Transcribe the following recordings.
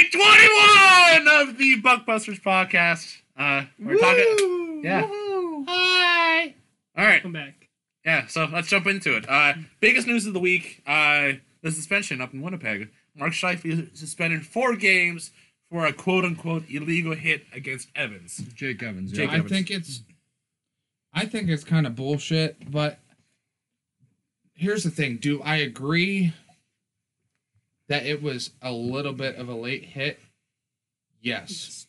night 21 of the Buckbusters podcast. Uh, we're talking. Yeah. Hi. All right. Come back. Yeah. So let's jump into it. Uh, biggest news of the week: uh, the suspension up in Winnipeg. Mark Scheifele is suspended four games for a quote-unquote illegal hit against Evans. Jake Evans. Jake yeah. I Evans. think it's I think it's kind of bullshit, but here's the thing. Do I agree that it was a little bit of a late hit? Yes.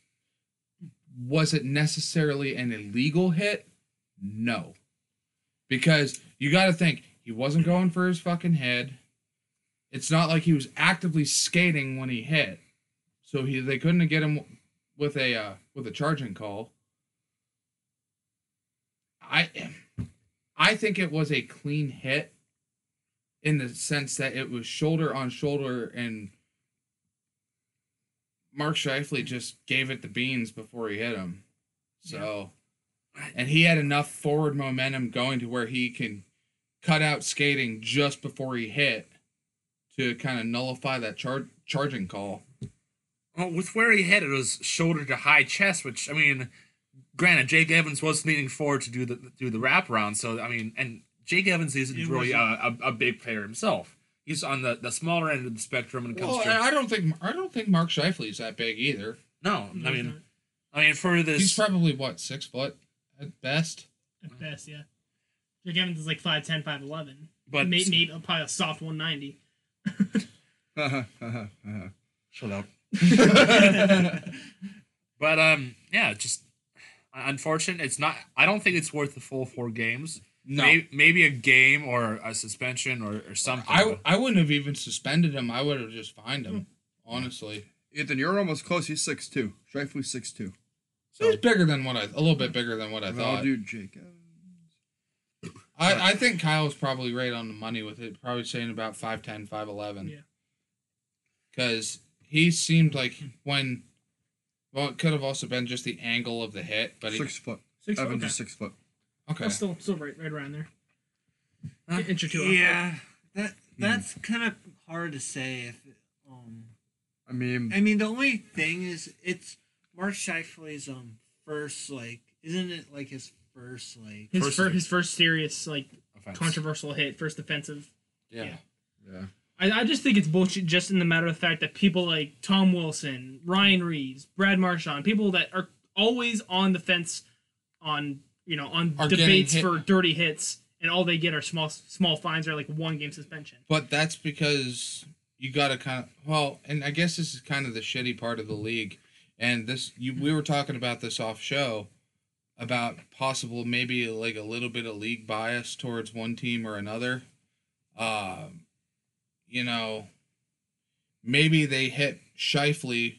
Was it necessarily an illegal hit? No. Because you got to think he wasn't going for his fucking head. It's not like he was actively skating when he hit. So he they couldn't get him with a uh, with a charging call. I I think it was a clean hit in the sense that it was shoulder on shoulder and Mark Scheifele just gave it the beans before he hit him. So and he had enough forward momentum going to where he can cut out skating just before he hit to kind of nullify that char- charging call. Well, with where he hit, it was shoulder to high chest, which I mean, granted, Jake Evans was leaning forward to do the do the wraparound. So I mean, and Jake Evans isn't It really a, a, a big player himself. He's on the, the smaller end of the spectrum when it comes Well, to I I don't think I don't think Mark Scheifele's that big either. no. No, I he's mean, I mean for this, He's probably what six foot at best. at best, yeah. Jake Evans is like 5'10", 5'11". but maybe, maybe probably a soft 190. shut up. But um, yeah, just unfortunate. It's not. I don't think it's worth the full four games. No, Maybe, maybe a game or a suspension or, or something. I I wouldn't have even suspended him. I would have just fined him. Hmm. Honestly, Ethan, you're almost close. He's six two. Scheifele's six two. so he's bigger than what I a little bit bigger than what I Well, thought. dude, Jake Evans. I, I think Kyle's probably right on the money with it. Probably saying about 5'10", 5'11". Yeah. Because he seemed like when, well, it could have also been just the angle of the hit, but he, Six foot. Six foot, Evans okay. is six foot. Okay. Still, still right, right around there. Huh? Inch or two. off. Yeah, that that's kind of hard to say. If um, I mean, I mean, the only thing is, it's Mark Scheifele's um first like, isn't it like his first like? His First- first, his first serious like offense. controversial hit, first defensive. yeah. yeah. I, I just think it's bullshit just in the matter of the fact that people like Tom Wilson, Ryan Reaves, Brad Marchand, people that are always on the fence on you know on Are debates for dirty hits and all they get are small small fines or like one game suspension. But that's because you got to kind of well, and I guess this is kind of the shitty part of the league. And this, you, we were talking about this off show about possible maybe like a little bit of league bias towards one team or another. Um, you know, maybe they hit Scheifele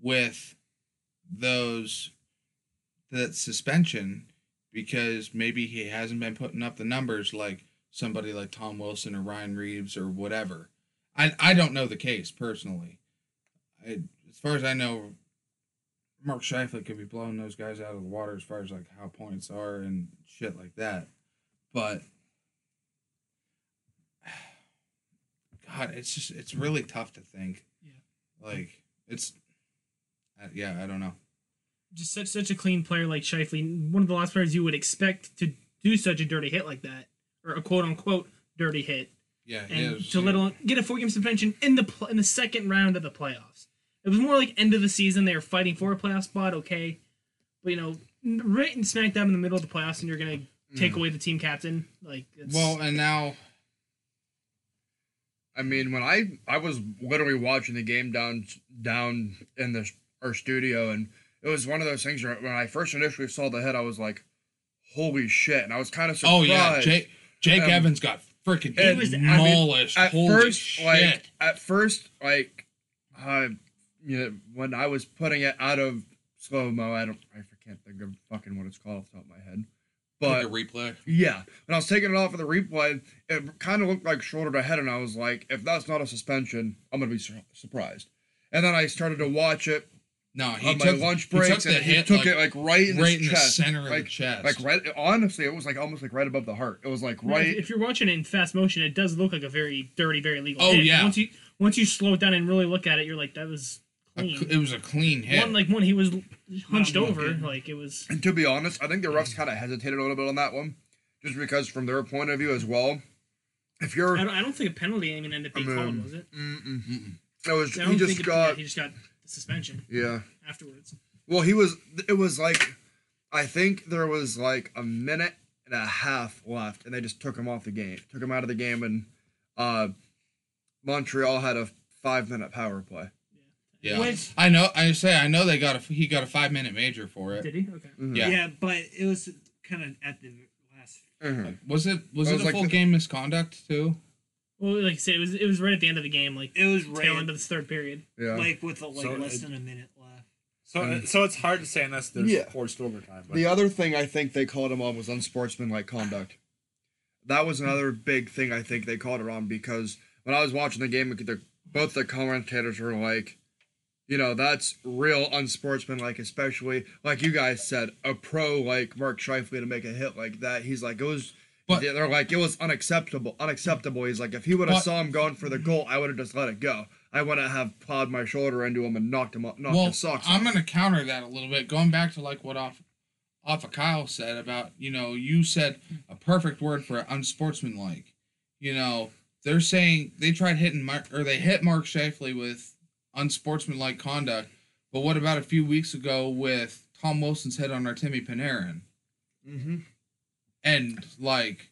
with those that suspension because maybe he hasn't been putting up the numbers like somebody like Tom Wilson or Ryan Reaves or whatever. I I don't know the case personally. I, as far as I know, Mark Scheifele could be blowing those guys out of the water as far as like how points are and shit like that. But God, it's just it's really tough to think. Yeah. Like it's, uh, yeah, I don't know. Just such such a clean player like Scheifele, one of the last players you would expect to do such a dirty hit like that, or a quote unquote dirty hit, Yeah, and is, to let alone get a four game suspension in the pl- in the second round of the playoffs. It was more like end of the season. They were fighting for a playoff spot, okay, but you know, right and smack dab in the middle of the playoffs, and you're gonna mm. take away the team captain. Like, it's, Well, and now I mean, when I I was literally watching the game down down in the our studio, and it was one of those things where when I first initially saw the head, I was like, "Holy shit!" And I was kind of surprised. Oh yeah, Jake Jake Um, Evans got freaking He was- I mean, at Holy first, shit! like at first, like, uh, you know, when I was putting it out of slow mo, I don't, I can't think of fucking what it's called off the top of my head, but like a replay. Yeah, when I was taking it off of the replay, it kind of looked like shoulder to head, and I was like, if that's not a suspension, I'm gonna be sur- surprised. And then I started to watch it No, he on took my lunch he took the and he hit, took like, it like right in right his in the chest, center of like, the chest. like right. Honestly, it was like almost like right above the heart. It was like Well, if- right. If you're watching it in fast motion, it does look like a very dirty, very legal. Oh, hit. yeah. Once you once you slow it down and really look at it, you're like, that was clean. cl- it was a clean hit. One like one he was hunched Not over, looking. like it was. And to be honest, I think the refs kind of hesitated a little bit on that one, just because from their point of view as well. If you're, I don't, I don't think a penalty even ended up being I mean, called, was it? Mm-mm. it was I he don't just think it- got yeah, he just got the suspension yeah. afterwards. Well, he was. It was like, I think there was like a minute and a half left, and they just took him off the game, took him out of the game, and uh, Montreal had a five minute power play. yeah, Which- I know. I say I know they got a he got a five minute major for it. Did he? Okay. Mhm. Yeah. Yeah. but it was kind of at the last. Mhm. Was it was It it, a like full the- game misconduct too? Well, like I said, it was it was right at the end of the game, like It was right tail right, end of this third period. Yeah. like with like So less it- than a minute left. So so it's hard to say unless there's Yeah. forced overtime. But The other thing I think they called him on was unsportsmanlike conduct. That was another big thing I think they called it on because when I was watching the game, the, both the commentators were like, you know, that's real unsportsmanlike, especially like you guys said, a pro like Mark Scheifele to make a hit like that. He's like, it was. But- they're like it was unacceptable. Unacceptable. He's like, if he would have saw him going for the goal, I would have just let it go. I wouldn't have plowed my shoulder into him and knocked him up, knocked well, his socks I'm off. gonna counter that a little bit, going back to like what off off of Kyle said about you know you said a perfect word for unsportsmanlike. You know they're saying they tried hitting Mark or they hit Mark Scheifele with unsportsmanlike conduct, but what about a few weeks ago with Tom Wilson's hit on Artemi Panarin Mm-hmm. And like.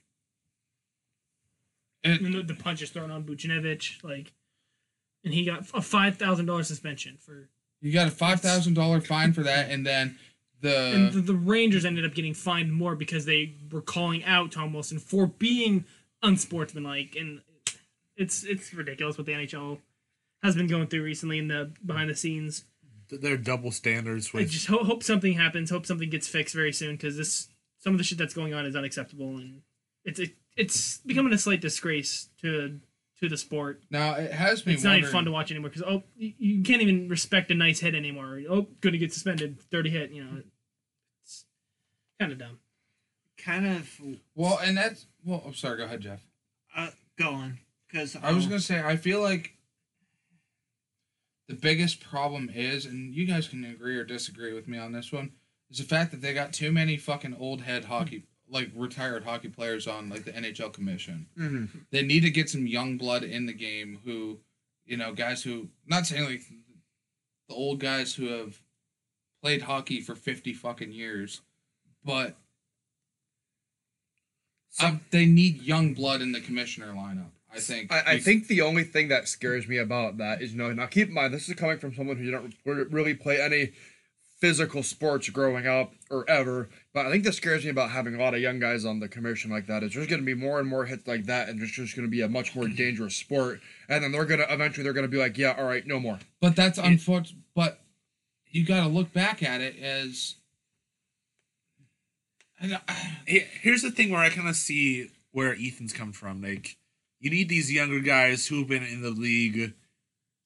It, And the, the punches thrown on Buchnevich, like, and he got a five thousand dollars suspension for. You got a five thousand dollar fine for that, and then and the the, the Rangers ended up getting fined more because they were calling out Tom Wilson for being unsportsmanlike, and it's it's ridiculous what the NHL has been going through recently in the behind the scenes. they're double standards I just ho- hope something happens. Hope something gets fixed very soon because this some of the shit that's going on is unacceptable, and it's it, it's becoming a slight disgrace to to the sport. now it has been. It's not even fun to watch anymore because oh you, you can't even respect a nice hit anymore. Oh, gonna get suspended, dirty hit. You know, it's kind of dumb. Kind of. Well, and that's well. I'm sorry. Go ahead, Jeff. Uh, go on, because I was gonna say I feel like the biggest problem is, and you guys can agree or disagree with me on this one, is the fact that they got too many fucking old head hockey, like retired hockey players on like the NHL commission. Mm-hmm. They need to get some young blood in the game who, you know, guys who not saying like the old guys who have played hockey for fifty fucking years, but um, they need young blood in the commissioner lineup. I think. I, I think the only thing that scares me about that is, you know, now keep in mind, this is coming from someone who didn't re- really play any physical sports growing up or ever. But I think that scares me about having a lot of young guys on the commission like that is there's going to be more and more hits like that, and it's just going to be a much more dangerous sport. And then they're going to eventually they're going to be like, yeah, all right, no more. But that's unfortunate. But you got to look back at it as. I don't- uh, Here's the thing where I kind of see where Ethan's come from. Like, you need these younger guys who've been in the league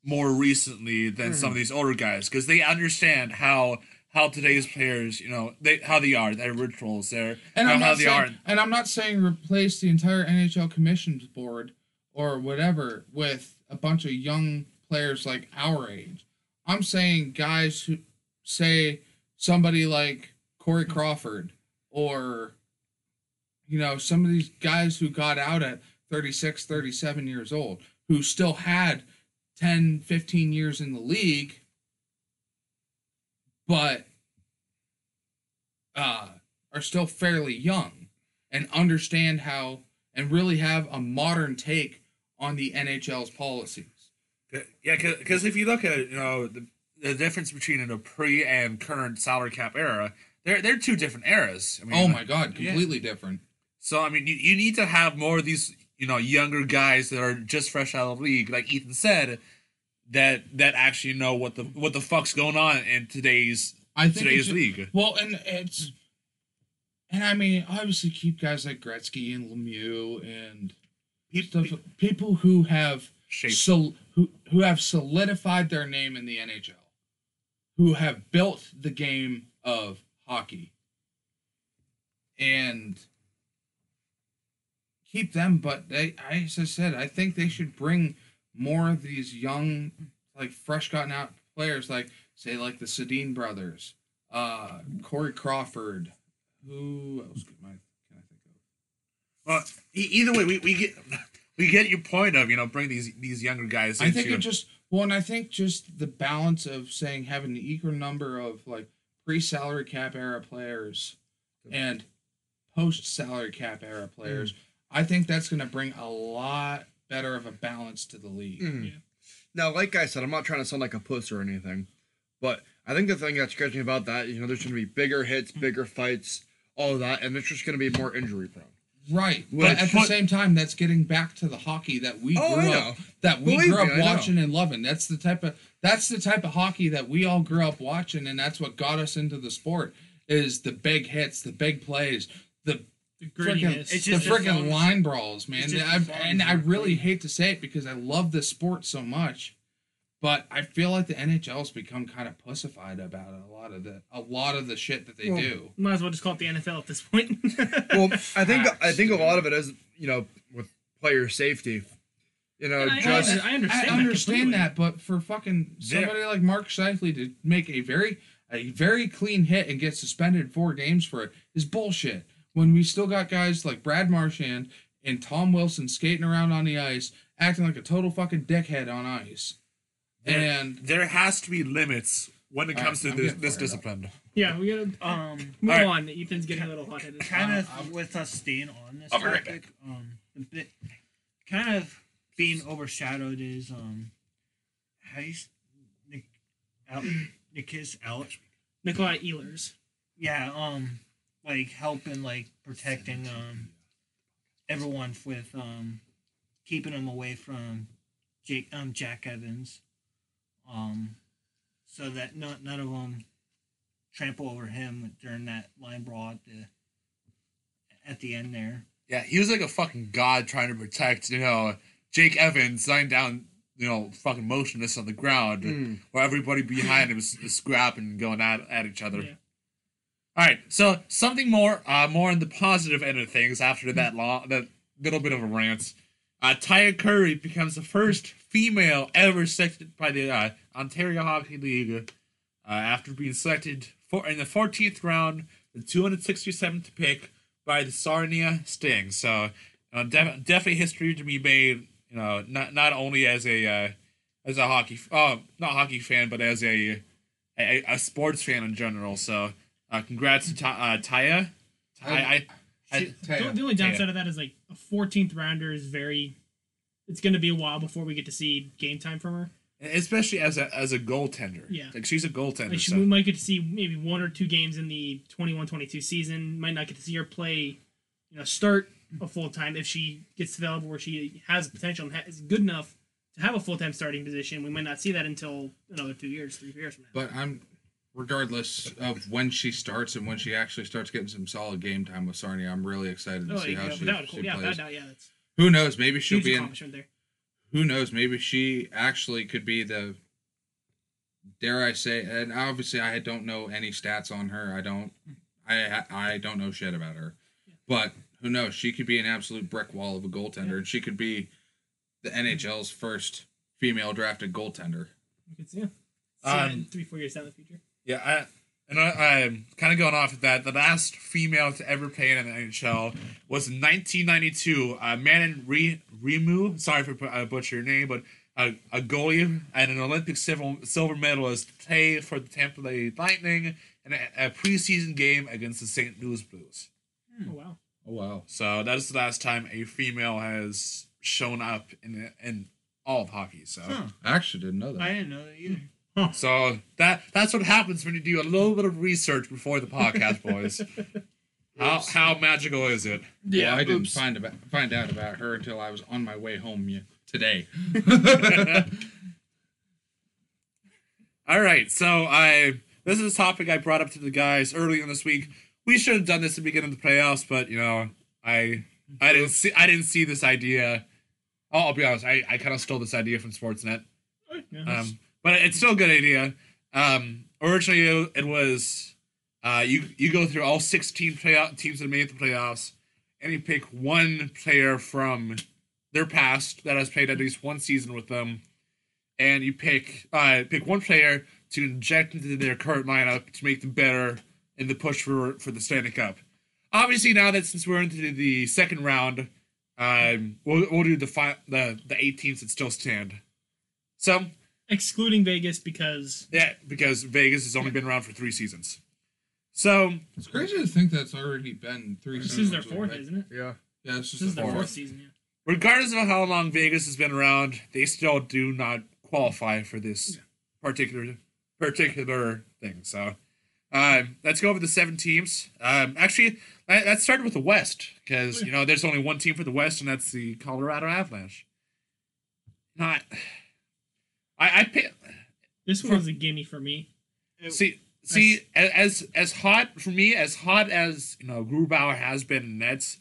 more recently than some of hmm. these older guys because they understand how how today's players, you know, they how they are, their rituals, their And how, I'm, how they saying, are. and I'm not saying replace the entire NHL commissions board or whatever with a bunch of young players like our age. I'm saying guys who say somebody like Corey Crawford or you know some of these guys who got out at 36 37 years old who still had 10 15 years in the league but uh, are still fairly young and understand how and really have a modern take on the NHL's policies. Yeah, because if you look at it, you know the, the difference between a pre and current salary cap era, they're they're two different eras. I mean, Oh my god, Yeah. completely different. So I mean, you, you need to have more of these, you know, younger guys that are just fresh out of the league, like Ethan said, that that actually know what the what the fuck's going on in today's I think today's it's- league. Well, and it's and I mean, obviously keep guys like Gretzky and Lemieux and stuff, people who have so who who have solidified their name in the NHL, who have built the game of hockey, and keep them. But they, I, as I said, I think they should bring more of these young, like fresh gotten out players like say like the Sedin brothers, uh, Corey Crawford. Who else can I can I think of? Well, e- either way, we, we get we get your point of you know bring these these younger guys. I think it just well, and I think just the balance of saying having an equal number of like pre-salary cap era players and post-salary cap era players. I think that's going to bring a lot better of a balance to the league. Mm. Yeah. Now, like I said, I'm not trying to sound like a puss or anything, but I think the thing that's scares me about that, you know, there's going to be bigger hits, bigger fights, all of that, and it's just going to be more injury prone. Right, Which- but at the same time, that's getting back to the hockey that we Oh, grew up that we Believe grew up me, watching and loving. That's the type of that's the type of hockey that we all grew up watching, and that's what got us into the sport. Is the big hits, the big plays, the The freaking grittiness. It's the just as freaking line brawls, man. it's I, and I really clean. hate to say it because I love the sport so much, but I feel like the NHL's become kind of pussified about it. A lot of the a lot of the shit that they Well, do. Might as well just call it the NFL at this point. Well, I think ah, I think a lot of it is, you know, with player safety. You know, And I- just I understand. I that understand completely. that, but for fucking There- somebody like Mark Scheifele to make a very a very clean hit and get suspended four games for it is bullshit. When we still got guys like Brad Marchand and Tom Wilson skating around on the ice, acting like a total fucking dickhead on ice. There- And there has to be limits when it comes right, to I'm this, this fired up. discipline. Yeah, we gotta Um, move Alright. on. Ethan's getting a little hot headed. kind of Uh, with us staying on this I'll be right topic, um, the bit kind of being overshadowed is um, how you s- Nick, Al, Nikis Al, Nikolai Ehlers. yeah, um, like helping like protecting um everyone with um keeping them away from Jake um Jack Evans, um, so that not none of them trample over him during that line brawl at the at the end there. Yeah, he was like a fucking god trying to protect, you know, Jake Evans lying down, you know, fucking motionless on the ground, Mm. where everybody behind him is, is scrapping and going at, at each other. Yeah. All right, so something more, uh, more on the positive end of things after that long, that little bit of a rant. Uh, Taya Currie becomes the first female ever selected by the uh, Ontario Hockey League uh, after being selected for in the 14th round, the 267th pick by the Sarnia Sting. So, uh, def- definitely history to be made. You know, not not only as a uh, as a hockey, oh, not hockey fan, but as a a, a sports fan in general. So, uh, congrats to Ta- uh, Taya. I, I, I, The, the only downside of that is like a 14th rounder is very. It's going to be a while before we get to see game time from her. especially as a as a goaltender. Yeah. like she's a goaltender. Like she, so- we might get to see maybe one or two games in the 21-22 season. Might not get to see her play, you know, start a full time if she gets available where she has potential and is good enough to have a full time starting position. We might not see that until another two years, three years from now. But I'm, regardless of when she starts and when she actually starts getting some solid game time with Sarnia, I'm really excited to oh, see yeah, how yeah, she, without, she yeah, plays. without yeah, that's Who knows? Maybe she'll be in. there. Who knows? Maybe she actually could be the. Dare I say? And obviously, I don't know any stats on her. I don't. I I don't know shit about her. But who knows? She could be an absolute brick wall of a goaltender, and she could be the NHL's first female drafted goaltender. You could see, yeah. see Um, three, four years down the future. Yeah, I, and I, I'm kind of going off of that. The last female to ever play in the NHL was in 1992. Uh, Manon Re, Remu, sorry for I butchered your name, but a, a goalie and an Olympic silver, silver medalist play for the Tampa Bay Lightning in a, a preseason game against the St. Louis Blues. Oh wow. Oh wow! So that is the last time a female has shown up in in all of hockey. So. Huh. I actually didn't know that. I didn't know that either. So that that's what happens when you do a little bit of research before the podcast, boys. how how magical is it? Yeah, I didn't find about find out about her until I was on my way home today. All right, so I this is a topic I brought up to the guys earlier this week. We should have done this at the beginning of the playoffs, but you know, I I didn't see I didn't see this idea. I'll, I'll be honest, I, I kind of stole this idea from Sportsnet. Yeah, Um, but it's still a good idea. Um, originally, it, was uh, you you go through all sixteen playoff teams that made the playoffs, and you pick one player from their past that has played at least one season with them, and you pick uh, pick one player to inject into their current lineup to make them better in the push for for the Stanley Cup. Obviously, now that since we're into the second round, um, we'll, we'll do the fi- the the eight teams that still stand. So Excluding Vegas because yeah, because Vegas has only been around for three seasons. So It's crazy to think that's already been three this seasons. is their fourth, right? isn't it? Yeah. Yeah, it's just This is the their fourth. fourth season. Yeah. regardless of how long Vegas has been around, they still do not qualify for this particular particular thing. So, um, let's go over the seven teams. Um, actually, let- let's start with the West because you know there's only one team for the West, and that's the Colorado Avalanche. Not, I I pick, This one was a gimme for me. see see as as hot for me as hot as you know Grubauer has been in Nets.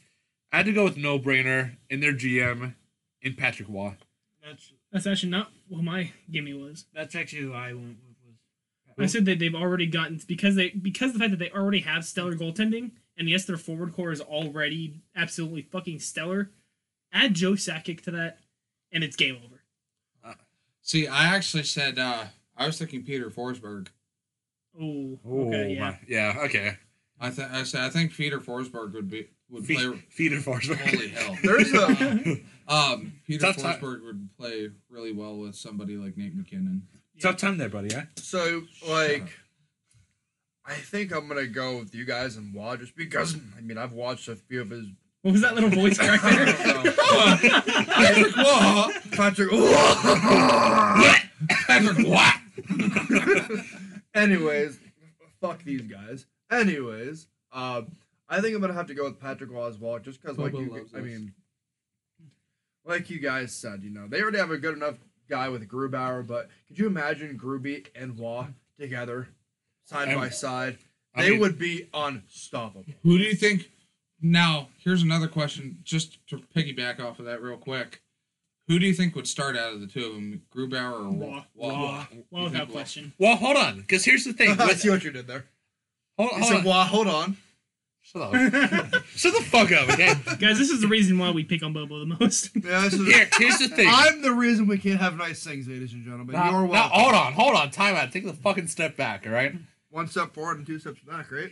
I had to go with no brainer in their GM in Patrick Roy. That's That's actually not what my gimme was. that's actually who I went with. Was I said that they've already gotten because they because of the fact that they already have stellar goaltending, and yes, their forward core is already absolutely fucking stellar. Add Joe Sakic to that, and it's game over. See, I actually said uh, I was thinking Peter Forsberg. Oh, okay, yeah. my- yeah, okay. I th- I said I think Peter Forsberg would be would Fe- play. Feeder Forsberg. Holy hell! There's a Um, Peter Tough time. Forsberg would play really well with somebody like Nate MacKinnon. Tough time there, buddy. Yeah. so like I think I'm gonna go with you guys and Roy just because I mean I've watched a few of his What was that little voice crack there? don't. Patrick Roy. Patrick Patrick Roy. Anyways, fuck these guys. Anyways, uh, I think I'm gonna have to go with Patrick Roy as well, just because like you, I mean, like you guys said, you know, they already have a good enough guy with Grubauer, but could you imagine Gruby and Roy together, side I'm- by side? I They mean- would be unstoppable. Who do you think? Now, here's another question, just to piggyback off of that real quick. Who do you think would start out of the two of them, Grubauer or Roy. Waugh? Well, You without think question. Well, hold on, because here's the thing. I With, see what you did there. hold, hold said, on. Waugh, hold on. Shut up. Shut the fuck up, okay? Guys, this is the reason why we pick on Bobo the most. Yeah, this is. Here, here's the thing. I'm the reason we can't have nice things, ladies and gentlemen. Now- You're now, welcome. hold on, hold on. Time out. Take the fucking step back, all right? One step forward and two steps back, right?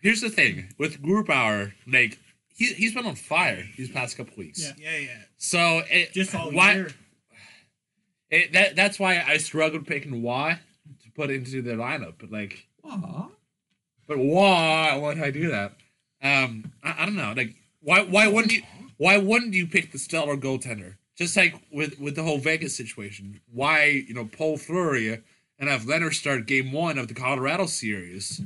Here's the thing with Grubauer, like he he's been on fire these past couple weeks. Yeah. yeah, yeah. So it, Just all why year. it, that that's why I struggled picking why to put into their lineup. But like, Waugh. but why? Why did I do that? Um, I, I don't know. Like, why why wouldn't you why wouldn't you pick the stellar goaltender? Just like with with the whole Vegas situation, why you know Paul Fleury and have Leonard start Game One of the Colorado series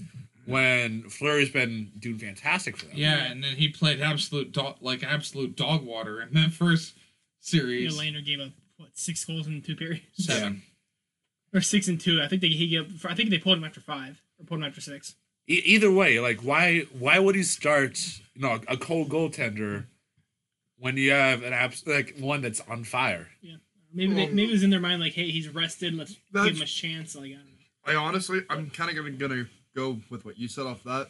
when Fleury's been doing fantastic for them. Yeah, and then he played absolute dog, like absolute dog water in that first Yeah, series. Lehner gave up what six goals in two periods, Seven. or six and two. I think they he gave. I think they pulled him after five or pulled him after six. E- either way, like why why would he start you know a cold goaltender when you have an abs- like one that's on fire? Maybe they, maybe it was in their mind like, hey, he's rested. Let's give him a chance. Like I don't know. I honestly, I'm kind of gonna, gonna go with what you said off that.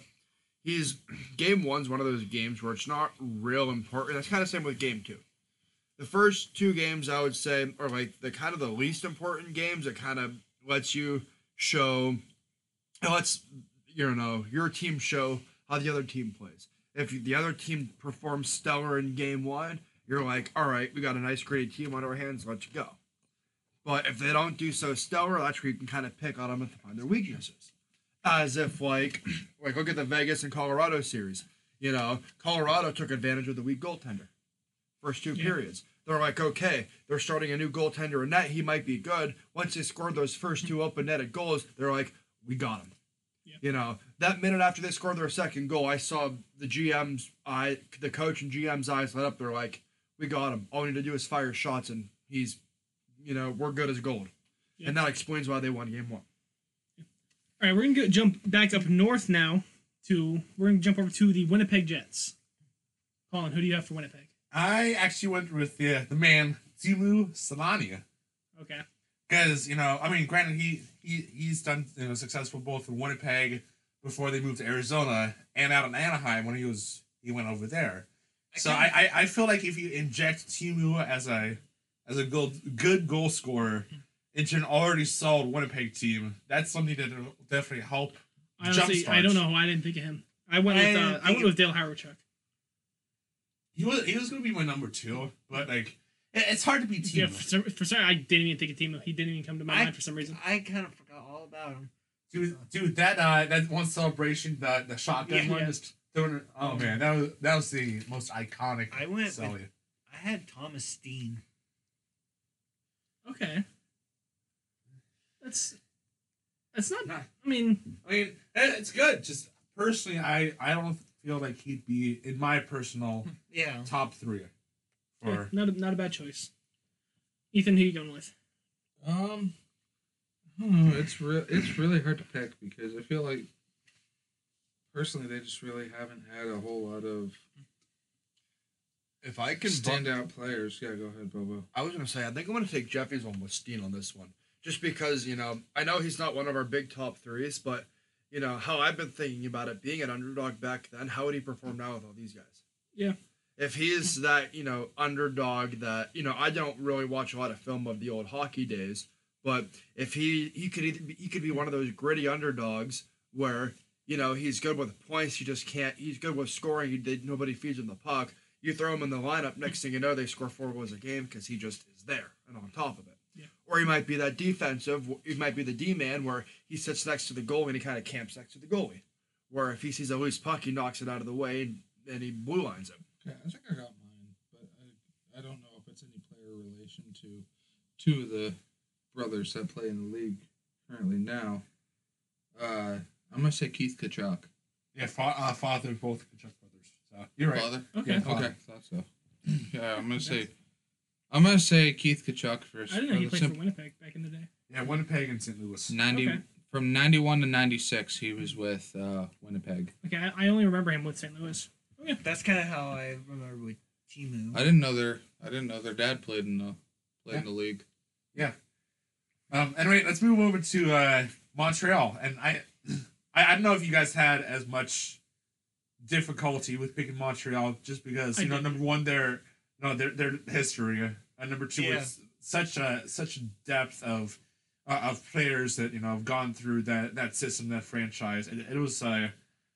He's game one's one of those games where it's not real important. That's kind of same with game two. The first two games, I would say, are like the kind of the least important games. It kind of lets you show, it lets you know your team show how the other team plays. If the other team performs stellar in game one, you're like, all right, we got a nice, great team on our hands. Let's go. But if they don't do so stellar, that's where you can kind of pick on them and find their weaknesses. As if like, like look at the Vegas and Colorado series. You know, Colorado took advantage of the weak goaltender. First two Yeah. periods, they're like, okay, they're starting a new goaltender in net. He might be good. Once they scored those first two open netted goals, they're like, we got him. Yeah. You know, that minute after they scored their second goal, I saw the GM's eye, the coach and GM's eyes light up. They're like, we got him. All we need to do is fire shots, and he's, you know, we're good as gold. Yeah. And that explains why they won game one. All right, we're gonna go, jump back up north now to we're gonna jump over to the Winnipeg Jets. Colin, who do you have for Winnipeg? I actually went with the the man Teemu Selanne Okay. because you know I mean granted he he he's done you know successful both in Winnipeg before they moved to Arizona and out in Anaheim when he was he went over there. So I, I, I feel like if you inject Teemu as a as a good good goal scorer into an already solid Winnipeg team, that's something that will definitely help. I honestly, I don't know why I didn't think of him. I went with didn't uh, I went with Dale Hawerchuk. He was he was gonna be my number two, but like it- it's hard to be Yeah, Teemu. for some, for some, I didn't even think of Teemu. He didn't even come to my I- mind for some reason. I kind of forgot all about him. Dude, dude, that uh, that one celebration, the the shotgun Yeah, one, yeah. just throwing it. Oh man, that was that was the most iconic. I went with- I had Thomas Steen. Okay, that's that's not. Nah. I mean, I mean, eh, it's good. Just personally, I I don't feel like he'd be in my personal Yeah. top three. yeah, not a, not a bad choice. Ethan, who you going with? Um, I don't know. It's real. It's really hard to pick because I feel like personally they just really haven't had a whole lot of If I can, bu- standout players. Yeah, go ahead, Bobo. I was gonna say I think I'm gonna take Jeffy's one with Steen on this one, just because you know I know he's not one of our big top threes, but you know how I've been thinking about it being an underdog back then. How would he perform now with all these guys? Yeah. If he is that you know underdog that you know I don't really watch a lot of film of the old hockey days, but if he he could either be, he could be one of those gritty underdogs where you know he's good with points, You just can't. He's good with scoring. He did nobody feeds him the puck. You throw him in the lineup. Next thing you know, they score four goals a game because he just is there and on top of it. Yeah. Or he might be that defensive. He might be the D man where he sits next to the goalie and he kind of camps next to the goalie. Where if he sees a loose puck, he knocks it out of the way and, and he blue lines him. Okay, I think I got mine, but I, I don't know if it's any player relation to two of the brothers that play in the league currently now. Uh, I'm gonna say Keith Tkachuk. yeah, fa- uh, father of both Tkachuk brothers. So you're right. Father. Okay, Yeah, father. Okay, thought so. Yeah, I'm gonna say. I'm gonna say Keith Tkachuk first. I didn't know he played simple- for Winnipeg back in the day. Yeah, Winnipeg and St. Louis. Ninety Okay. from ninety one to ninety six. He was with uh, Winnipeg. Okay, I, I only remember him with St. Louis. Okay. That's kind of how I remember with Teemu. I didn't know their I didn't know their dad played in the played in the league. Um, anyway, let's move over to uh, Montreal, and I, I, I don't know if you guys had as much difficulty with picking Montreal, just because I you know, did. number one, their no, their their history, and number two, Yeah. it's such a such a depth of uh, of players that you know have gone through that that system, that franchise. It, it was uh,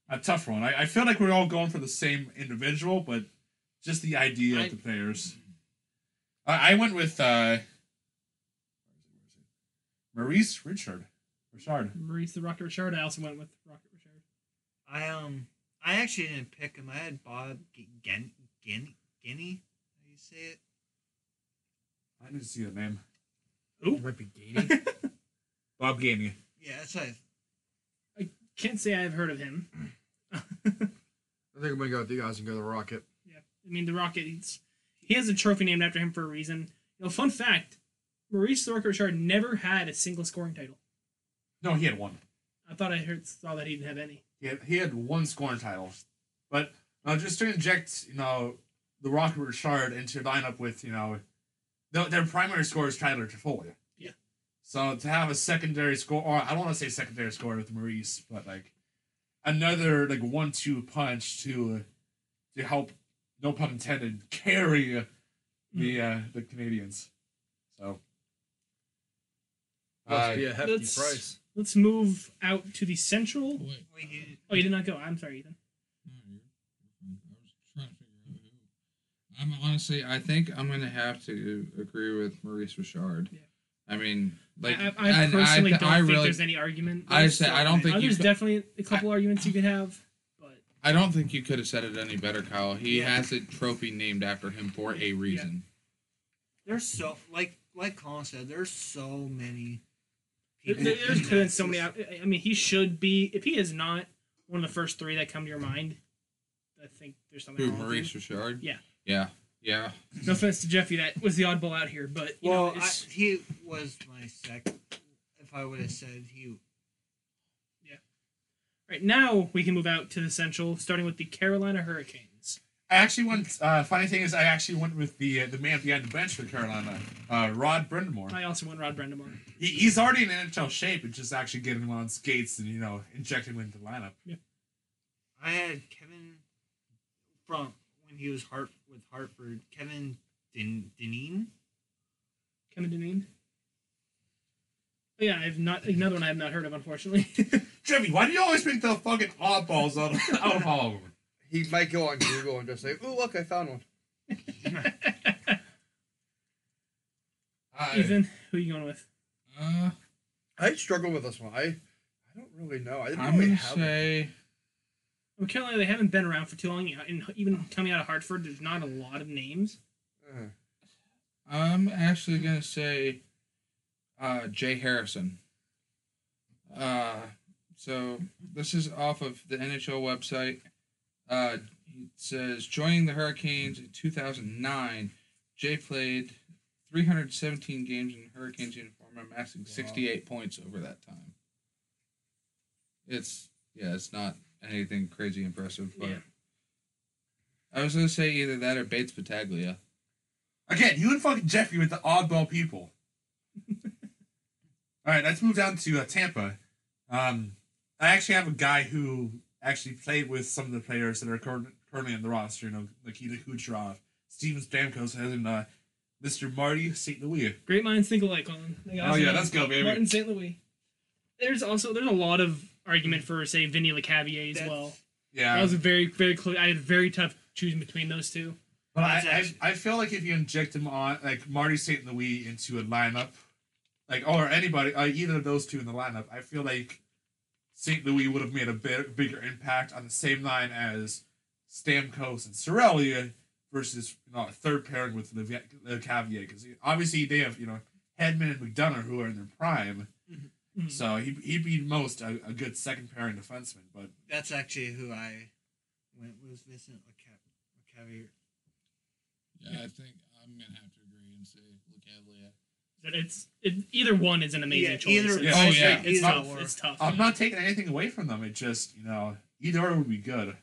a tough one. I, I feel like we're all going for the same individual, but just the idea I- of the players. I, I went with uh, Maurice Richard. Richard. Maurice the Rocket Richard. I also went with Rocket Richard. I um I actually didn't pick him. I had Bob G- Gen Gen Guinea. How you say it? I didn't see the name. It might be Gainey. Bob Gainey. Yeah, that's what. I, Can't say I've heard of him. I think I'm gonna go with you guys and go to the Rocket. Yeah, I mean the Rocket. He's, he has a trophy named after him for a reason. You know, fun fact: Maurice the Rocket Richard never had a single scoring title. No, he had one. I thought I heard saw that he didn't have any. He had, he had one scoring title. But uh, just to inject, you know, the Rocket Richard into your lineup with, you know, their, their primary scorer is Tyler Toffoli. Yeah. So to have a secondary score, or I don't want to say secondary score with Maurice, but like another like one-two punch to to help, no pun intended, carry the uh, the Canadiens. So. Must Uh, be a hefty price. Let's move out to the Central. Wait, wait, you, Oh, you did not go. I'm sorry, Ethan. no, you're, you're fine. I was trying to figure out who. I'm honestly, I think I'm gonna have to agree with Maurice Richard. Yeah. I mean, like I, I, I personally I, don't I think really, there's any argument. I There's say I don't think oh, there's definitely a couple arguments you could have, but I don't think you could have said it any better, Kyle. He Yeah. has a trophy named after him for a reason. there's so like like Colin said. There's so many. There, people there- there's in been so many. I I mean, he should be. If he is not one of the first three that come to your mind, I think there's something Who, wrong Maurice you. Richard? Yeah. Yeah. Yeah. No offense to Jeffy, that was the oddball out here, but you Well, know, I, he was my second. If I would have said he, Yeah. right now we can move out to the Central, starting with the Carolina Hurricanes. I actually went. Uh, funny thing is, I actually went with the uh, the man behind the bench for Carolina, uh, Rod Brind'Amour. I also went Rod Brind'Amour. He, he's already in NHL shape. It's just actually getting him on skates and you know injecting him into the lineup. I had Kevin from when he was Hart with Hartford, Kevin Din- Dineen. Kevin Dineen. Oh, yeah, I've not another one I have not heard of, unfortunately. Jimmy, why do you always pick the fucking oddballs out of, out of all of them? He might go on Google and just say, "Ooh, look, I found one." I, Ethan, who are you going with? Uh, I struggle with this one. I I don't really know. I didn't I'm really gonna have. one. say Well, Carolina, they haven't been around for too long, and even coming out of Hartford, there's not a lot of names. Uh, I'm actually gonna say uh, Jay Harrison. Uh, so this is off of the NHL website. Uh, it says joining the Hurricanes in 2009, Jay played 317 games in Hurricanes uniform, amassing 68 points over that time. It's yeah, it's not anything crazy impressive, but Yeah. I was gonna say either that or Bates Battaglia. Again, you and fucking Jeffrey with the oddball people. All right, let's move down to uh, Tampa. Um, I actually have a guy who actually played with some of the players that are current, currently on the roster. You know, Nikita Kucherov, Steven Stamkos, and uh, Mr. Marty St. Louis. Great minds think alike, Colin. They Oh yeah, have let's go, baby. Martin St. Louis. There's also there's a lot of argument for say Vinny Lecavalier as That's- well. Yeah, That was a very very close. I had very tough choosing between those two. But I, That's I, I feel like if you inject him on like Marty St. Louis into a lineup, like or anybody, uh, either of those two in the lineup, I feel like St. Louis would have made a bit, bigger impact on the same line as Stamkos and Cirelli versus you know a third pairing with Le, Le Cavier because obviously they have you know Hedman and McDonagh who are in their prime, Mhm. so he he'd be most a, a good second pairing defenseman. But That's actually who I went was Vincent Lecavalier. Yeah, I think I'm gonna have to agree and say LeCavalier. But it's it, either one is an amazing Yeah, choice. either- It's, Oh, yeah. it's either tough. It's tough. I'm not taking anything away from them. It just you know either or would be good.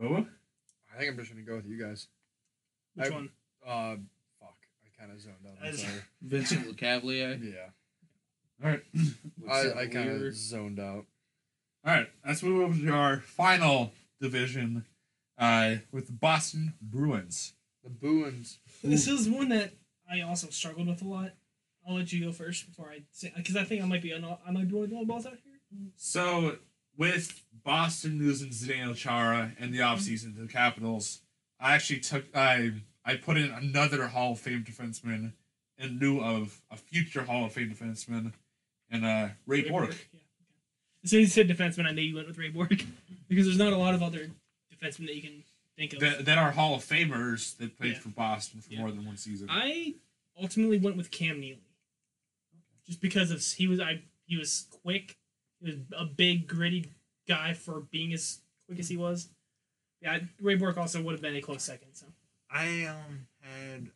Boba? I think I'm just gonna go with you guys. Which I- one? Uh, fuck. I kind of zoned out. I'm As- sorry. Vincent LeCavalier. Yeah, All right. I, I kind of zoned out. All right, let's move over to our final division uh, with the Boston Bruins. The Bruins. This is one that I also struggled with a lot. I'll let you go first before I say because I think I might be on I might be one of the odd balls out here. So, with Boston losing Zdeno Chara in the offseason to the Capitals, I actually took I I put in another Hall of Fame defenseman in lieu of a future Hall of Fame defenseman, and uh, Ray Bourque. Yeah. As soon as you said defenseman, I knew you went with Ray Bourque because there's not a lot of other defensemen that you can think of. That, that are Hall of Famers that played Yeah. for Boston for Yeah. more than one season. I ultimately went with Cam Neely, just because of he was I he was quick. He was a big gritty guy for being as quick as he was. Yeah, Ray Bourque also would have been a close second. So I um had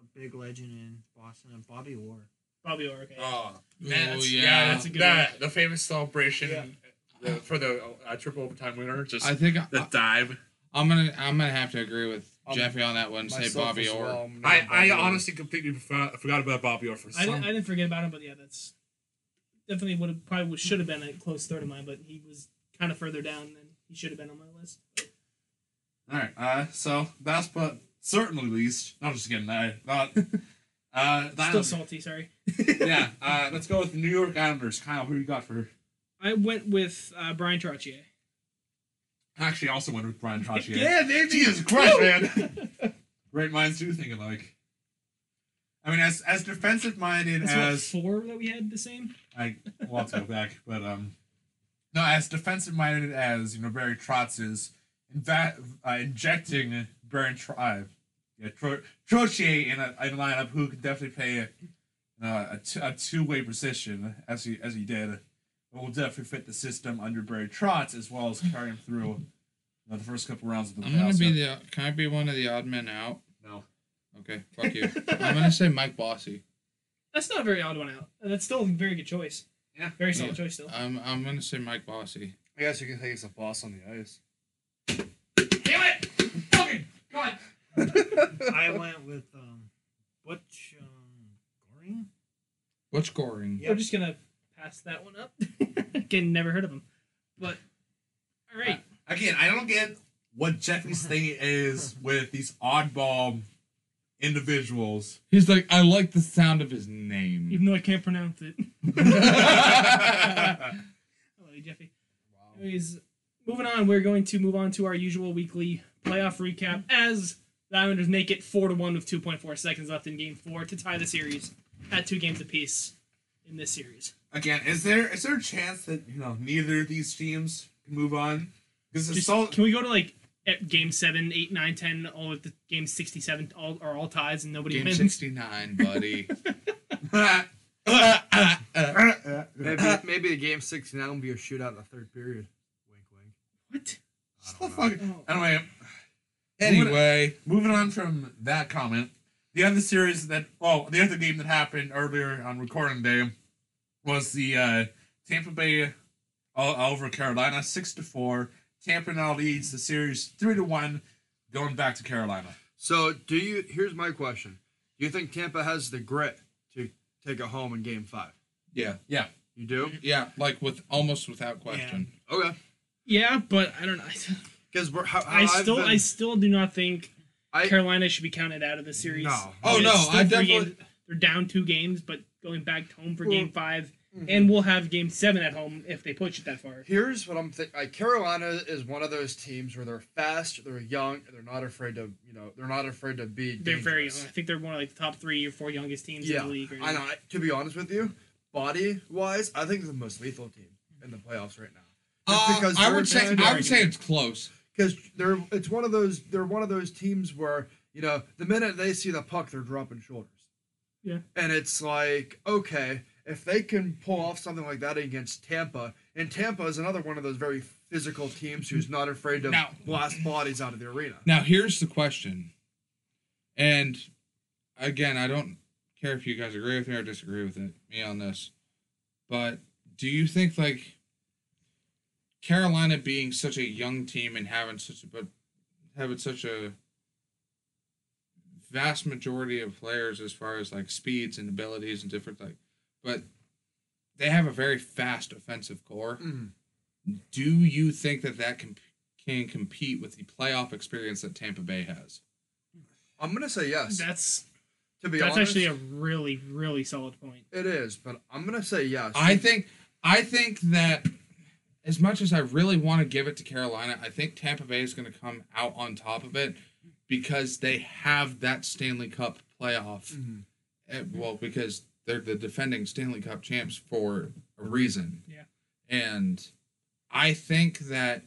a big legend in Boston, Bobby Orr. Bobby Orr. Okay. Oh, Oh, that's, yeah. yeah, That's that's a good that, one. the famous celebration Yeah. uh, for the uh, triple overtime winner. Just I think the I, dive. I'm gonna I'm gonna have to agree with Um, Jeffrey on that one. Say Bobby as Orr. well, I'm I, going I Bobby Orr. honestly completely forgot, forgot about Bobby Orr for I some. didn't, I didn't forget about him, but yeah, that's definitely would have probably should have been a close third of mine, but he was kind of further down than he should have been on my list. All right. Uh, so last but certainly least, I'm just kidding. I not. Uh, the Still salty, sorry. yeah. Uh, let's go with the New York Islanders. Kyle, who you got for? I went with uh, Bryan Trottier. Actually, also went with Bryan Trottier. Yeah, baby. Jesus Christ, man! Great minds do think alike. I mean, as as defensive minded That's what, as four that we had the same. I will have to go back, but um, no, as defensive minded as you know Barry Trotz is, in fact, uh, injecting Barry Tr- uh, yeah, Tro- Trottier in a, in a lineup who could definitely play a, uh, a, t- a two way position as he as he did, will definitely fit the system under Barry Trotz as well as carry him through you know, the first couple rounds of the playoffs. I'm gonna be the. Can I be one of the odd men out? no. Okay, fuck you. I'm gonna say Mike Bossy. That's not a very odd one out. That's still a very good choice. Yeah. Very solid Yeah. choice still. I'm I'm gonna say Mike Bossy. I guess you can say he's a boss on the ice. Damn it! Fucking God! I went with um, Butch um, Goring. What's Goring. Yeah, I'm just gonna pass that one up. Again, never heard of him. But all right, Again, I don't get what Jeffy's thing is with these oddball individuals. He's like, I like the sound of his name. Even though I can't pronounce it. Hello, Jeffy. Anyways, moving on, we're going to move on to our usual weekly playoff recap as the Islanders make it 4 to 1 with 2.4 seconds left in game four to tie the series at two games apiece in this series. Again, is there is there a chance that you know neither of these teams can move on? Because it's Just, so can we go to like at game 7, 8, 9, 10, all of the game 67 all are all ties and nobody Game wins? 69, buddy. Maybe maybe the game six now will be a shootout in the third period. Wink, wink. What? so fucking- oh. Anyway, anyway, moving on from that comment, the other series that well, the other game that happened earlier on recording day was the uh, Tampa Bay o- over Carolina six to four. Tampa now leads the series three to one, going back to Carolina. So do you? Here's my question: Do you think Tampa has the grit to take it home in Game Five? yeah, yeah, You do? yeah, like with almost without question. Okay. Yeah, but I don't know. Because we're how, how I still been- I still do not think I- Carolina should be counted out of the series. No. Oh, no, I definitely- games- they're down two games, but going back home for Well, game 5 mhm. and we'll have game seven at home if they push it that far. Here's what I'm thinking. Like Carolina is one of those teams where they're fast, they're young, and they're not afraid to, you know, they're not afraid to be. They're very young. I think they're one of like the top three or four youngest teams Yeah, in the league. Right I know. I- To be honest with you, body wise, I think they're the most lethal team in the playoffs right now. Uh, because I would say I would say it's close. because they're it's one of those they're one of those teams where you know the minute they see the puck they're dropping shoulders Yeah. and it's like okay if they can pull off something like that against tampa and tampa is another one of those very physical teams who's not afraid to Now- blast bodies out of the arena Now here's the question, and again, I don't care if you guys agree with me or disagree with it, me on this, but do you think like Carolina being such a young team and having such a but having such a vast majority of players as far as like speeds and abilities and different like, but they have a very fast offensive core. Mhm. Do you think that that can can compete with the playoff experience that Tampa Bay has? i'm gonna say yes That's to be that's honest actually a really really solid point. it is but i'm gonna say yes I think I think that as much as I really want to give it to Carolina, I think Tampa Bay is going to come out on top of it because they have that Stanley Cup playoff. Mhm. Eh, well, because they're the defending Stanley Cup champs for a reason. Yeah. And I think that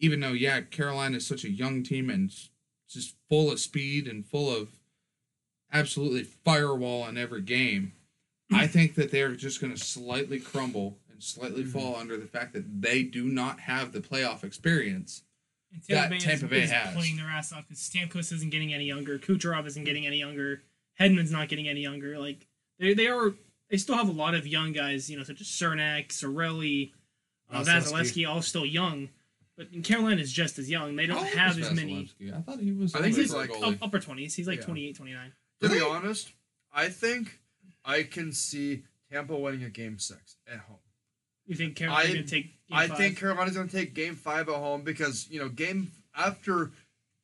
even though yeah, Carolina is such a young team and just full of speed and full of absolutely firewall in every game, I think that they're just going to slightly crumble and slightly Mhm. fall under the fact that they do not have the playoff experience. And That Bay is- Tampa Bay is has. playing their ass off because Stamkos isn't getting any younger, Kucherov isn't getting any younger, Hedman's not getting any younger. Like they they are they still have a lot of young guys, you know, such as Cernak, Cirelli, uh, Vasilevskiy. Vasilevskiy, all still young. But Carolina is just as young. They don't have as many I thought he was. I think he's like- goalie. upper 20s. He's like Yeah. 28, 29. to be honest i think i can see tampa winning a game six at home You think Carolina's I- going to take game I five? think Carolina's going to take Game Five at home because you know game after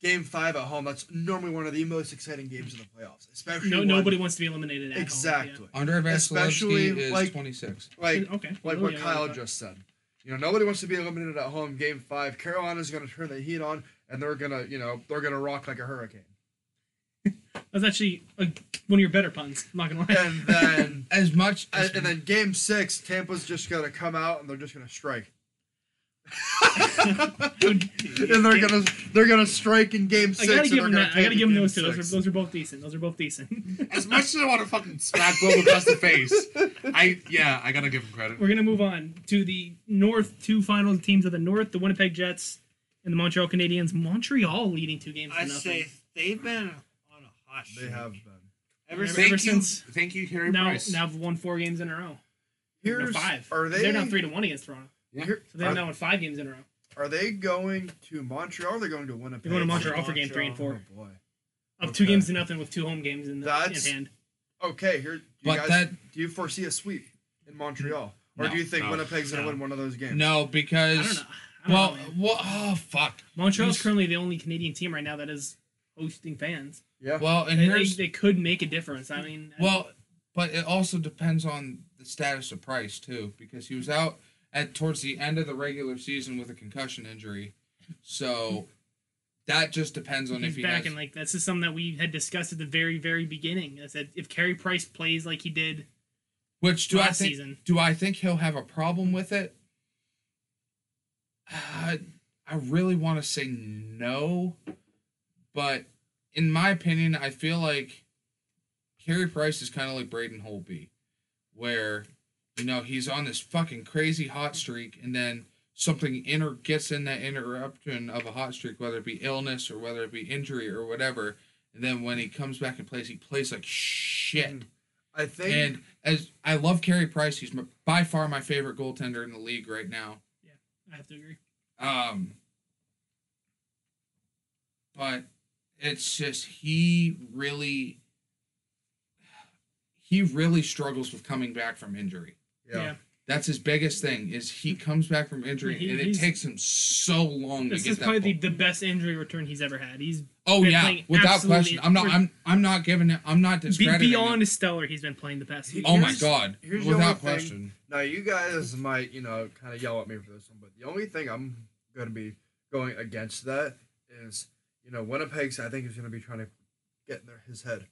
Game Five at home, that's normally one of the most exciting games in the playoffs, especially no, when- nobody wants to be eliminated at home, exactly Andre especially, Vasilevskiy is like- 26. like okay. like Oh, what yeah, Kyle just said. You know, nobody wants to be eliminated at home. Game Five, Carolina's going to turn the heat on, and they're gonna you know they're gonna rock like a hurricane. That's actually a, one of your better puns. I'm not going to lie. And then As much as and, and then Game Six, Tampa's just going to come out and they're just going to strike. and they're gonna they're gonna strike in game six. I six. gotta give they're him gonna that. I gotta give them those two. Those are, those are both decent. Those are both decent. As much as I want to fucking smack Bob across the face, I yeah, I gotta give them credit. We're gonna move on to the North. Two final teams of the North: the Winnipeg Jets and the Montreal Canadiens. Montreal leading two games to I say they've been on They have been. ever Ever since. Thank you, since- thank you, Harry now, Price. now have won four games in a row. No, Here's five. Are 'Cause they? They're down three to one against Toronto. here- So they're are, now in five games in a row. are they going to Montreal? or Are they going to Winnipeg? They're going to Montreal for game three and Oh four. boy. Up two games to nothing with two home games in, the, in hand. Okay, here. Do you But guys, that- do you foresee a sweep in Montreal, or No, do you think no, Winnipeg's going to no. win one of those games? no, I because don't know. I don't Well, know, man. well, oh fuck. Montreal's he's- currently the only Canadian team right now that is hosting fans. Yeah. Well, and They, they, here's they could make a difference. I mean, well, but it also depends on the status of Price too, because he was out at towards the end of the regular season with a concussion injury, so that just depends on he's if he back has. and like this is something that we had discussed at the very very beginning. I said if Carey Price plays like he did Which do I last think? season. Do I think he'll have a problem with it? Uh, I really want to say no, but in my opinion, I feel like Carey Price is kind of like Braden Holtby, where you know he's on this fucking crazy hot streak, and then something inter gets in that interruption of a hot streak, whether it be illness or whether it be injury or whatever, and then when he comes back and plays, he plays like shit. I think And as I love Carey Price, he's m- by far my favorite goaltender in the league right now. Yeah, I have to agree. Um, but it's just he really, he really struggles with coming back from injury. yeah. Yeah. That's his biggest thing is he comes back from injury He- and it takes him so long This to is get probably that. the, ball. the best injury return he's ever had. He's oh been yeah, without question. I'm not. I'm. I'm not giving it. I'm not be, discrediting. him. beyond stellar. He's been playing the best. few Oh my god! Here's the without only thing- question. Now you guys might, you know, kind of yell at me for this one, but the only thing I'm going to be going against that is, you know, Winnipeg's. I think is going to be trying to get in their, his head,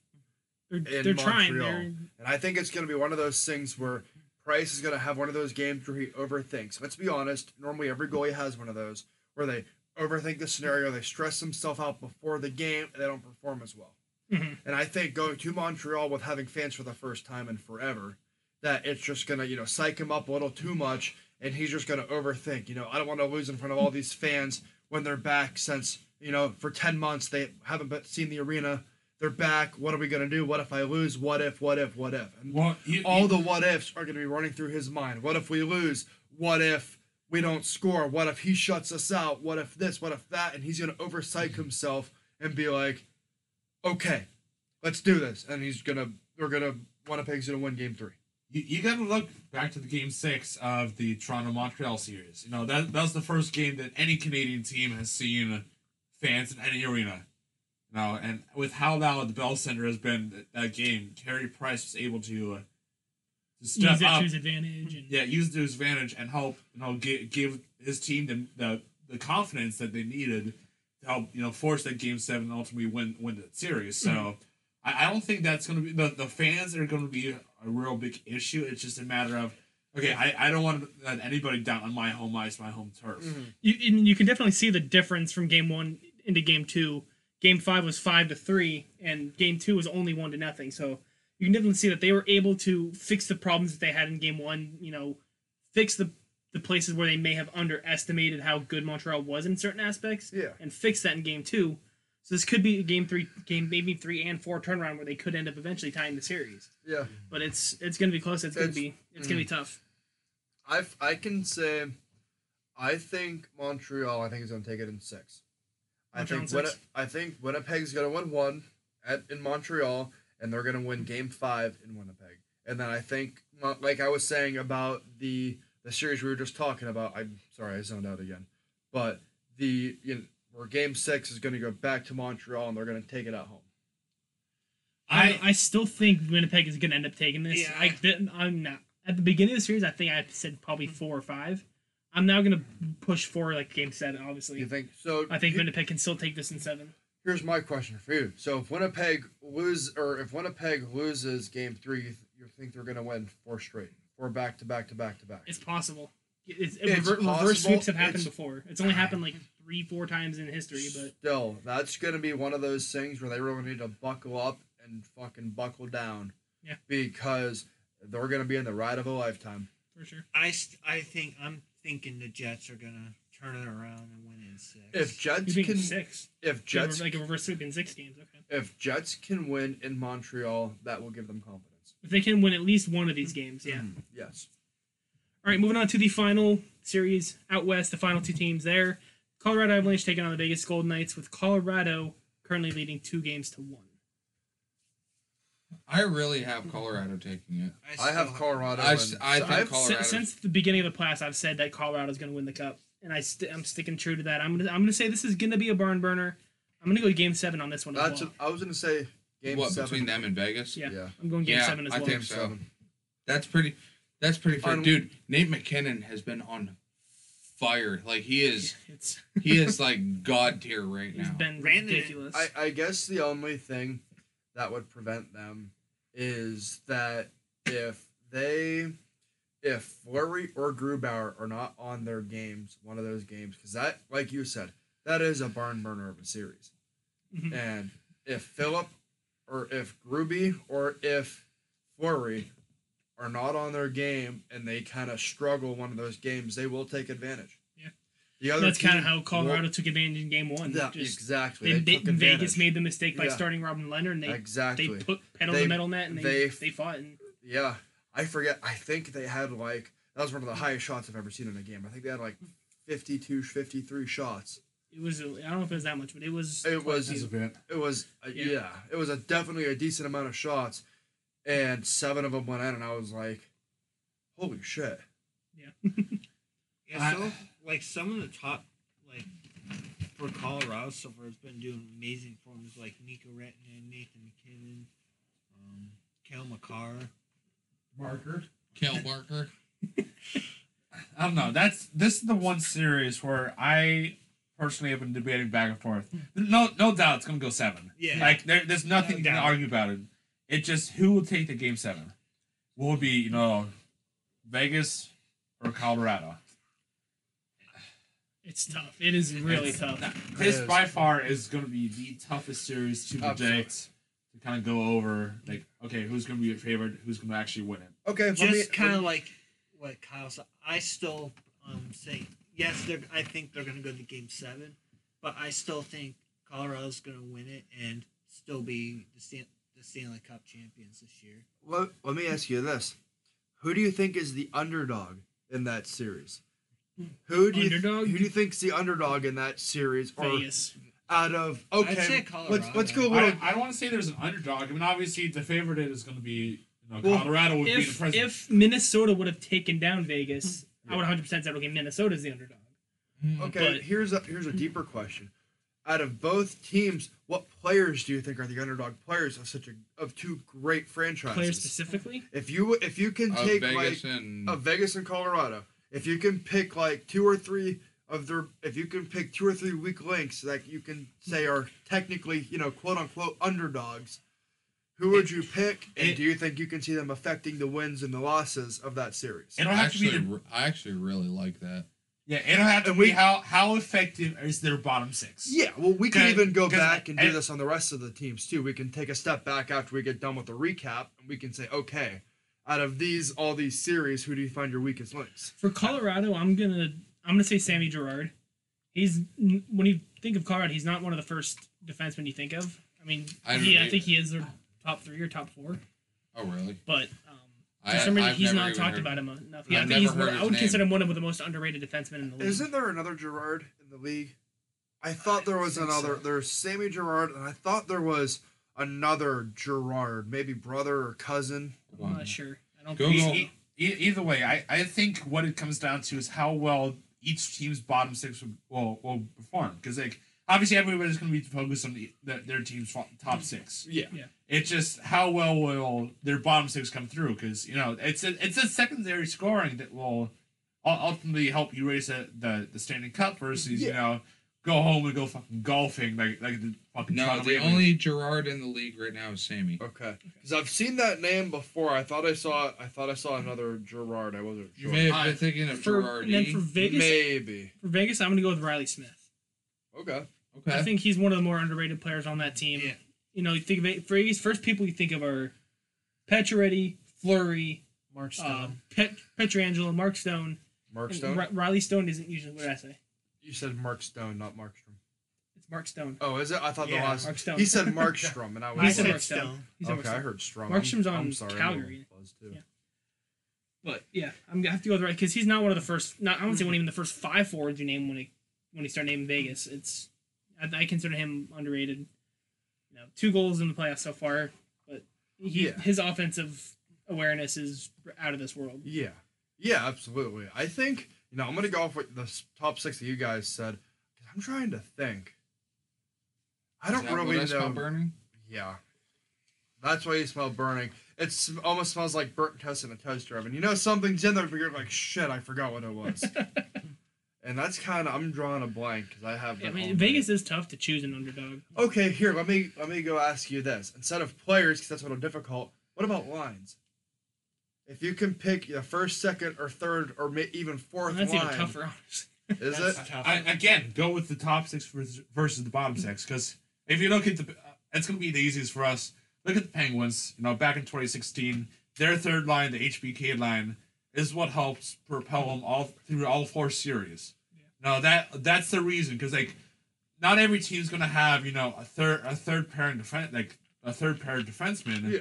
They're, in they're trying. Montreal. They're, and I think it's going to be one of those things where Price is going to have one of those games where he overthinks. Let's be honest. Normally, every goalie has one of those where they overthink the scenario, they stress themselves out before the game, and they don't perform as well. Mhm. And I think going to Montreal with having fans for the first time in forever, that it's just gonna you know psych him up a little too much, and he's just gonna overthink. You know, I don't want to lose in front of all these fans when they're back since you know for ten months they haven't been, seen the arena. They're back. What are we gonna do? What if I lose? What if? What if? What if? And Well, you, all you- the what ifs are gonna be running through his mind. What if we lose? What if we don't score? What if he shuts us out? What if this? What if that? And he's gonna oversight himself and be like, okay, let's do this. And he's gonna, we're gonna, Winnipeg's gonna win game three. you, you got to look back to the game six of the Toronto Montreal series. You know that that was the first game that any Canadian team has seen fans in any arena. You know, and with how loud the Bell Center has been that, that game, Carey Price was able to uh, to step use it up, to his advantage. And, yeah, use it to his advantage and help you know give, give his team the, the the confidence that they needed to help you know force that game seven and ultimately win win the series. So. I, I don't think that's going to be the, the fans are going to be a real big issue. It's just a matter of okay, I, I don't want to let anybody down on my home ice, my home turf. you and you can definitely see the difference from game one into game two. Game five was five to three, and game two was only one to nothing. So you can definitely see that they were able to fix the problems that they had in game one. You know, fix the the places where they may have underestimated how good Montreal was in certain aspects, Yeah. and fix that in game two. So this could be a game three, game maybe three and four turnaround where they could end up eventually tying the series. Yeah. But it's it's gonna be close. It's gonna be it's gonna be mm. tough. I, I can say, I think Montreal, I think is going to take it in six. I think Winni- I think Winnipeg's going to win one at in Montreal, and they're going to win Game Five in Winnipeg. And then I think, like I was saying about the the series we were just talking about. I'm sorry, I zoned out again. But the you know, where Game Six is going to go back to Montreal, and they're going to take it at home. I, I still think Winnipeg is going to end up taking this. Yeah. I didn't. I'm not at the beginning of the series. I think I said probably four or five. I'm now going to push for like game seven. Obviously, You think so? I think he- Winnipeg can still take this in seven. Here's my question for you. So if Winnipeg lose or if Winnipeg loses game three, you, th- you think they're gonna win four straight, four back to back to back to back? It's possible. It's, It's rever- reverse possible. sweeps have happened It's- before. It's only happened like three, four times in history. But Still, that's gonna be one of those things where they really need to buckle up and fucking buckle down. Yeah. Because they're gonna be in the ride of a lifetime. for sure, I, st- I think I'm thinking the Jets are gonna turn it around and win in six. If Jets you think can, six? if Yeah, Jets, like a reverse sweep in six games. Okay, if Jets can win in Montreal, that will give them confidence. if they can win at least one of these games, yeah. Mm, Yes. All right, moving on to the final series out west, the final two teams there. Colorado Avalanche taking on the Vegas Golden Knights, with Colorado currently leading two games to one. I really have Colorado taking it. I have Colorado. I and- s- I so think I've- Colorado- Since, since the beginning of the playoffs, I've said that Colorado is going to win the cup. and I st- I'm sticking true to that. I'm gonna I'm gonna say this is gonna be a barn burner. I'm gonna go game seven on this one That's. as well. I was gonna say game what seven between them and Vegas? yeah, yeah. I'm going game Yeah, seven as I think so. seven. That's pretty. That's pretty fair, On- dude. Nate MacKinnon has been on fire. Like he is. It's He is like god tier right he's now. been Brandon- ridiculous. I, I guess the only thing that would prevent them is that if they if Fleury or Grubauer are not on their games, one of those games, because that, like you said, that is a barn burner of a series. Mhm. And if Philip or if Gruby or if Fleury are not on their game and they kind of struggle one of those games, they will take advantage. Yeah. The other That's kind of how Colorado will- took advantage in game one. Yeah, Just, exactly. they, They, they, Vegas made the mistake by Yeah. starting Robin Lehner, and they exactly. they put pedal They- the metal net, and they they- they, fought. And Yeah, I forget. I think they had like that was one of the highest shots I've ever seen in a game. I think they had like 52, 53 shots. it was I don't know if it was that much, but it was It was- a bit. It was uh, Yeah. yeah. it was a definitely a decent amount of shots, and seven of them went in, and I was like, "Holy shit!" Yeah, I- so like some of the top like for Colorado so far has been doing amazing forms like Mikko Rantanen, Nathan MacKinnon, um, Cale Makar. Barker, Cal Barker. I don't know. That's this is the one series where I personally have been debating back and forth. No, no doubt it's gonna go seven. Yeah. Like there, there's nothing No you can doubt. argue about it. It just who will take the game seven? Will it be you know Vegas or Colorado? It's tough. It is really It's- tough. This by far is going to be the toughest series to Absolutely. predict. To kind of go over, like, okay, who's going to be your favorite? Who's going to actually win it? Okay, let Just kind of like what Kyle said. I still um say yes. They're. I think they're gonna go to game seven, but I still think Colorado's gonna win it and still be the Stan- the Stanley Cup champions this year. let, let me ask you this: Who do you think is the underdog in that series? Who do you Underdog? who do you think's the underdog in that series? Or Vegas. out of okay, I'd say let's let's go a little. I, I don't want to say there's an underdog. I mean, obviously, the favorite is going to be, you know, Well, Colorado would be the If president. if Minnesota would have taken down Vegas, mm-hmm. I Yeah. would 100 percent said okay, Minnesota's the underdog. Mm-hmm. Okay, But- here's a here's a deeper question. Out of both teams, what players do you think are the underdog players of such a of two great franchises? Players specifically, If you if you can Of take Vegas like and of Vegas and Colorado, if you can pick like two or three of their if you can pick two or three weak links that you can say are technically you know quote unquote underdogs, who would you pick? And it- do you think you can see them affecting the wins and the losses of that series? It'll have actually, to be the, I actually really like that. yeah. It'll have to and be we- how how effective is their bottom six? Yeah, well, we can even go back and do I- this on the rest of the teams too. We can take a step back after we get done with the recap, and we can say, okay, out of these all these series, who do you find your weakest links? for Colorado, I'm gonna I'm gonna say Sammy Girard. He's when you think of Colorado, he's not one of the first defensemen you think of. I mean, I don't he, I think he is their top three or top four, Oh really? but um, for I- some reason I've he's not talked heard- about him enough. Yeah, I I've think he's never one, heard I his would name. consider him one of the most underrated defensemen in the league. Isn't there another Girard in the league? I thought there was another. so. There's Sammy Gerard, and I thought there was another Girard, maybe brother or cousin. I'm not mm. sure. I don't Go, think go. so. E- e- either way, I, I think what it comes down to is how well each team's bottom six will will, will perform. Because like obviously everybody's going to be focused on the, the, their team's top mm. six. Yeah. It's just how well will their bottom six come through? Because you know it's a it's a secondary scoring that will ultimately help you raise the the, the standing cup versus you know go home and go fucking golfing like like the fucking No, Toronto the Maple only Girard in the league right now is Sammy. Okay, because I've seen that name before. I thought I saw. I thought I saw another Girard. I wasn't You may have I- been thinking of For, Girard. and then for Vegas, Maybe. for Vegas, I'm gonna go with Reilly Smith. Okay. Okay. I think he's one of the more underrated players on that team. Yeah. You know, you think of it, Vegas, first people you think of are Pacioretty, Fleury, Mark Stone. um, Pet, Pietrangelo, Mark Stone. Mark Stone. Ri- Riley Stone isn't usually what I say. You said Mark Stone, not Markstrom. It's Mark Stone. Oh, is it? I thought Yeah, the last. Mark Stone. He said Markstrom, and I was He I said Mark Stone. Stone. He said Mark okay, I heard Strom. Markstrom's on I'm sorry, Calgary. Yeah. But yeah, I'm gonna have to go with the right because he's not one of the first. Not I wouldn't say one even the first five forwards you name when he when he started naming Vegas. It's I, I consider him underrated. You know, two goals in the playoffs so far, but he Yeah. his offensive awareness is out of this world. Yeah. Yeah, absolutely. I think You know, I'm gonna go off with the top six that you guys said. I'm trying to think. I don't Is that what really I smell know. burning. Yeah, that's why you smell burning. It almost smells like burnt toast in a toaster oven. You know something's in there, but you're like, shit, I forgot what it was. and that's kind of I'm drawing a blank because I have. I mean, all Vegas is tough to choose an underdog. Okay, here let me let me go ask you this. Instead of players, because that's a little difficult. What about lines? If you can pick the first, second, or third, or may, even fourth That's line, even tougher, honestly. is That's it? tough. I, again, go with the top six versus, versus the bottom six because if you look at the, it's going to be the easiest for us. Look at the Penguins. You know, back in 2016, their third line, the HBK line, is what helps propel them all through all four series. No, that that's the reason because like, not every team's going to have you know a third a third pair pairing defense like a third pair of defensemen Yeah.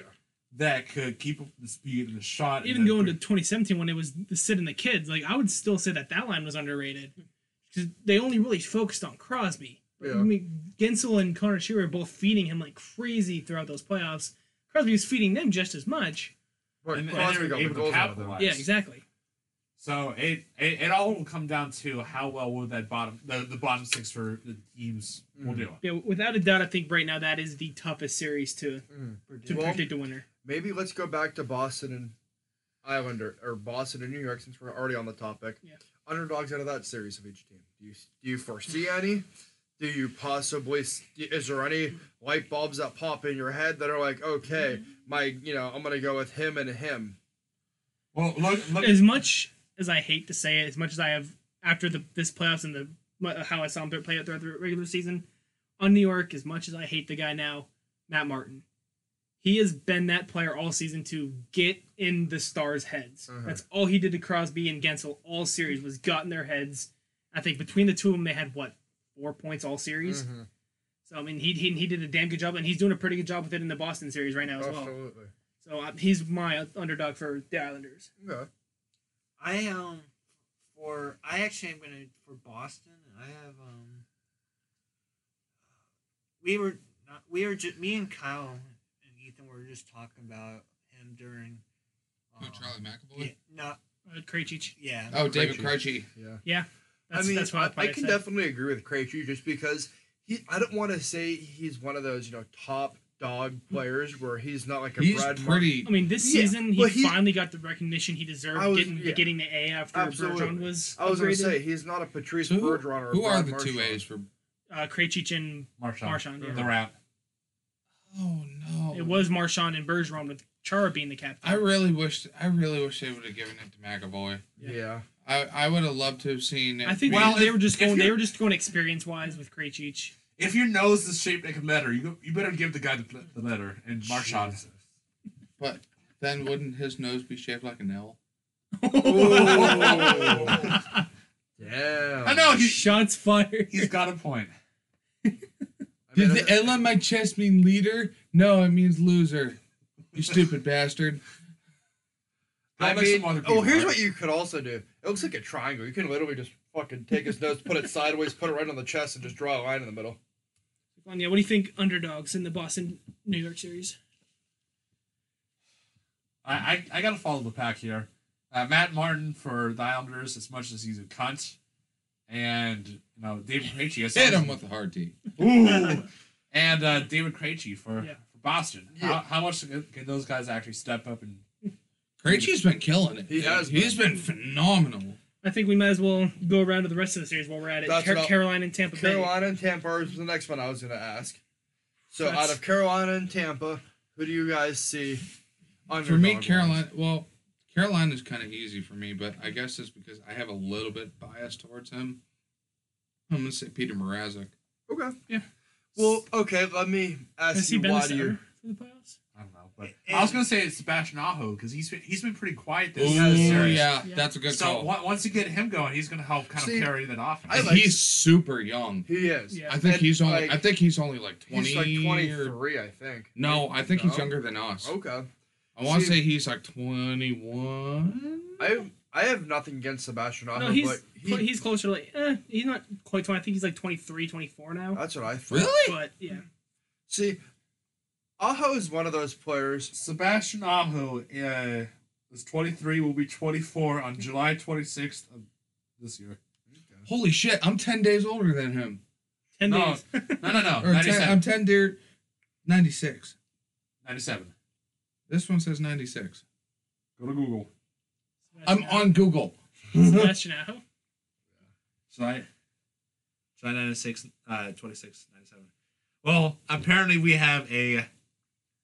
That could keep up the speed and the shot. Even the- going to 2017 when it was the Sid and the kids, like I would still say that that line was underrated hmm. because they only really focused on Crosby. Yeah. I mean, Guentzel and Conor Sheary were both feeding him like crazy throughout those playoffs. Crosby was feeding them just as much. But And- and Crosby they're got able to goals out of capitalize. Yeah, exactly. So it, it it all will come down to how well will that bottom the, the bottom six for the teams will hmm. do. Yeah, without a doubt, I think right now that is the toughest series to hmm. to Well, predict a winner. Maybe let's go back to Boston and Islander or Boston and New York since we're already on the topic. Yeah. Underdogs out of that series of each team. Do you do you foresee any? Do you possibly? Is there any light bulbs that pop in your head that are like, okay, mm-hmm. my, you know, I'm gonna go with him and him. Well, look look As much as I hate to say it, as much as I have after the this playoffs and the how I saw him play it throughout the regular season on New York, as much as I hate the guy now, Matt Martin. He has been that player all season to get in the stars' heads. Uh-huh. That's all he did to Crosby and Guentzel all series was got in their heads. I think between the two of them, they had what four points all series. Mhm. So I mean, he, he he did a damn good job, and he's doing a pretty good job with it in the Boston series right now as well. Absolutely. So uh, he's my underdog for the Islanders. Okay. I um for I actually am gonna for Boston. I have um we were not we were just me and Kyle and Ethan were just talking about him during. Oh, um, Charlie McAvoy. Yeah, not Uh, Krejci. yeah. Oh, David Krejci. Krejci. Yeah. That's, I mean, that's what I can definitely agree with Krejci just because he. I don't want to say he's one of those you know top dog players where he's not like a He's Brad Mar- pretty. I mean, this Yeah, season he but he- finally got the recognition he deserved, was- getting yeah. getting the A after Absolutely. Bergeron was. I was gonna say he's not a Patrice So who, Bergeron or a who are Brad the two A's for? uh, Krejci and Marchand, Marchand, yeah. the route. Oh no! it was Marchand and Bergeron with Chara being the captain. I really wish. I really wish they would have given it to McAvoy. Yeah. I, I would have loved to have seen. I think Well, they, they were just going. They were just going experience wise with Krejci. If your nose is shaped like a letter, you go, you better give the guy the, the letter. And Marchand. But then wouldn't his nose be shaped like an L? Yeah. I know he, Shots fired. he's got a point. I mean, Did the L on my chest mean leader? No, it means loser. You stupid bastard. I Like some mean, other oh, here's what you could also do. It looks like a triangle. You can literally just fucking take his nose, put it sideways, put it right on the chest, and just draw a line in the middle. Yeah, what do you think underdogs in the Boston New York series? I, I, I gotta follow the pack here. Uh, Matt Martin for the Islanders, as much as he's a cunt, and you know David Krejci. as Hit him as- with a hard T. Ooh. and uh, David Krejci for, Yeah. for Boston. Yeah. How, how much can can those guys actually step up and Krejci's been killing it. He has He's been phenomenal. I think we might as well go around to the rest of the series while we're at it. Car- Carolina and Tampa Bay. Carolina and Tampa is the next one I was going to ask. So That's- out of Carolina and Tampa, who do you guys see? For me, underdog-wise? Carolina. Well, Carolina's kind of easy for me, but I guess it's because I have a little bit bias towards him. I'm gonna say Peter Mrazek. Okay. Yeah. Well, okay. Let me ask Has he you been why do you. for the playoffs? I don't know. But I was gonna say it's Sebastian Aho because he's been, he's been pretty quiet this Oh this yeah. Yeah. that's a good So call. on- once you get him going, he's gonna help kind See, of carry that offense. I And like- he's super young. He is. Yeah. I think And, he's only. like, I think he's only like twenty. He's like or- 23, I think. no, I think he's younger than us. Okay. I want to See- say he's like twenty-one. I I have nothing against Sebastian Aho, No, he's but cl- he, he's closer to like eh, he's not quite 20. I think he's like 23, 24 now. that's what I thought. Really? But yeah, See, Aho is one of those players. Sebastian Aho uh, is 23, will be 24 on July 26th of this year. Holy shit! I'm ten days older than him. Ten No. days. No, no, no. Or 10, 97. I'm ten dear. Ninety six. 97. This one says ninety six. Go to Google. I'm on Google. Sebastian Aho. July, July 96, uh, 26, 97. Well, apparently we have a.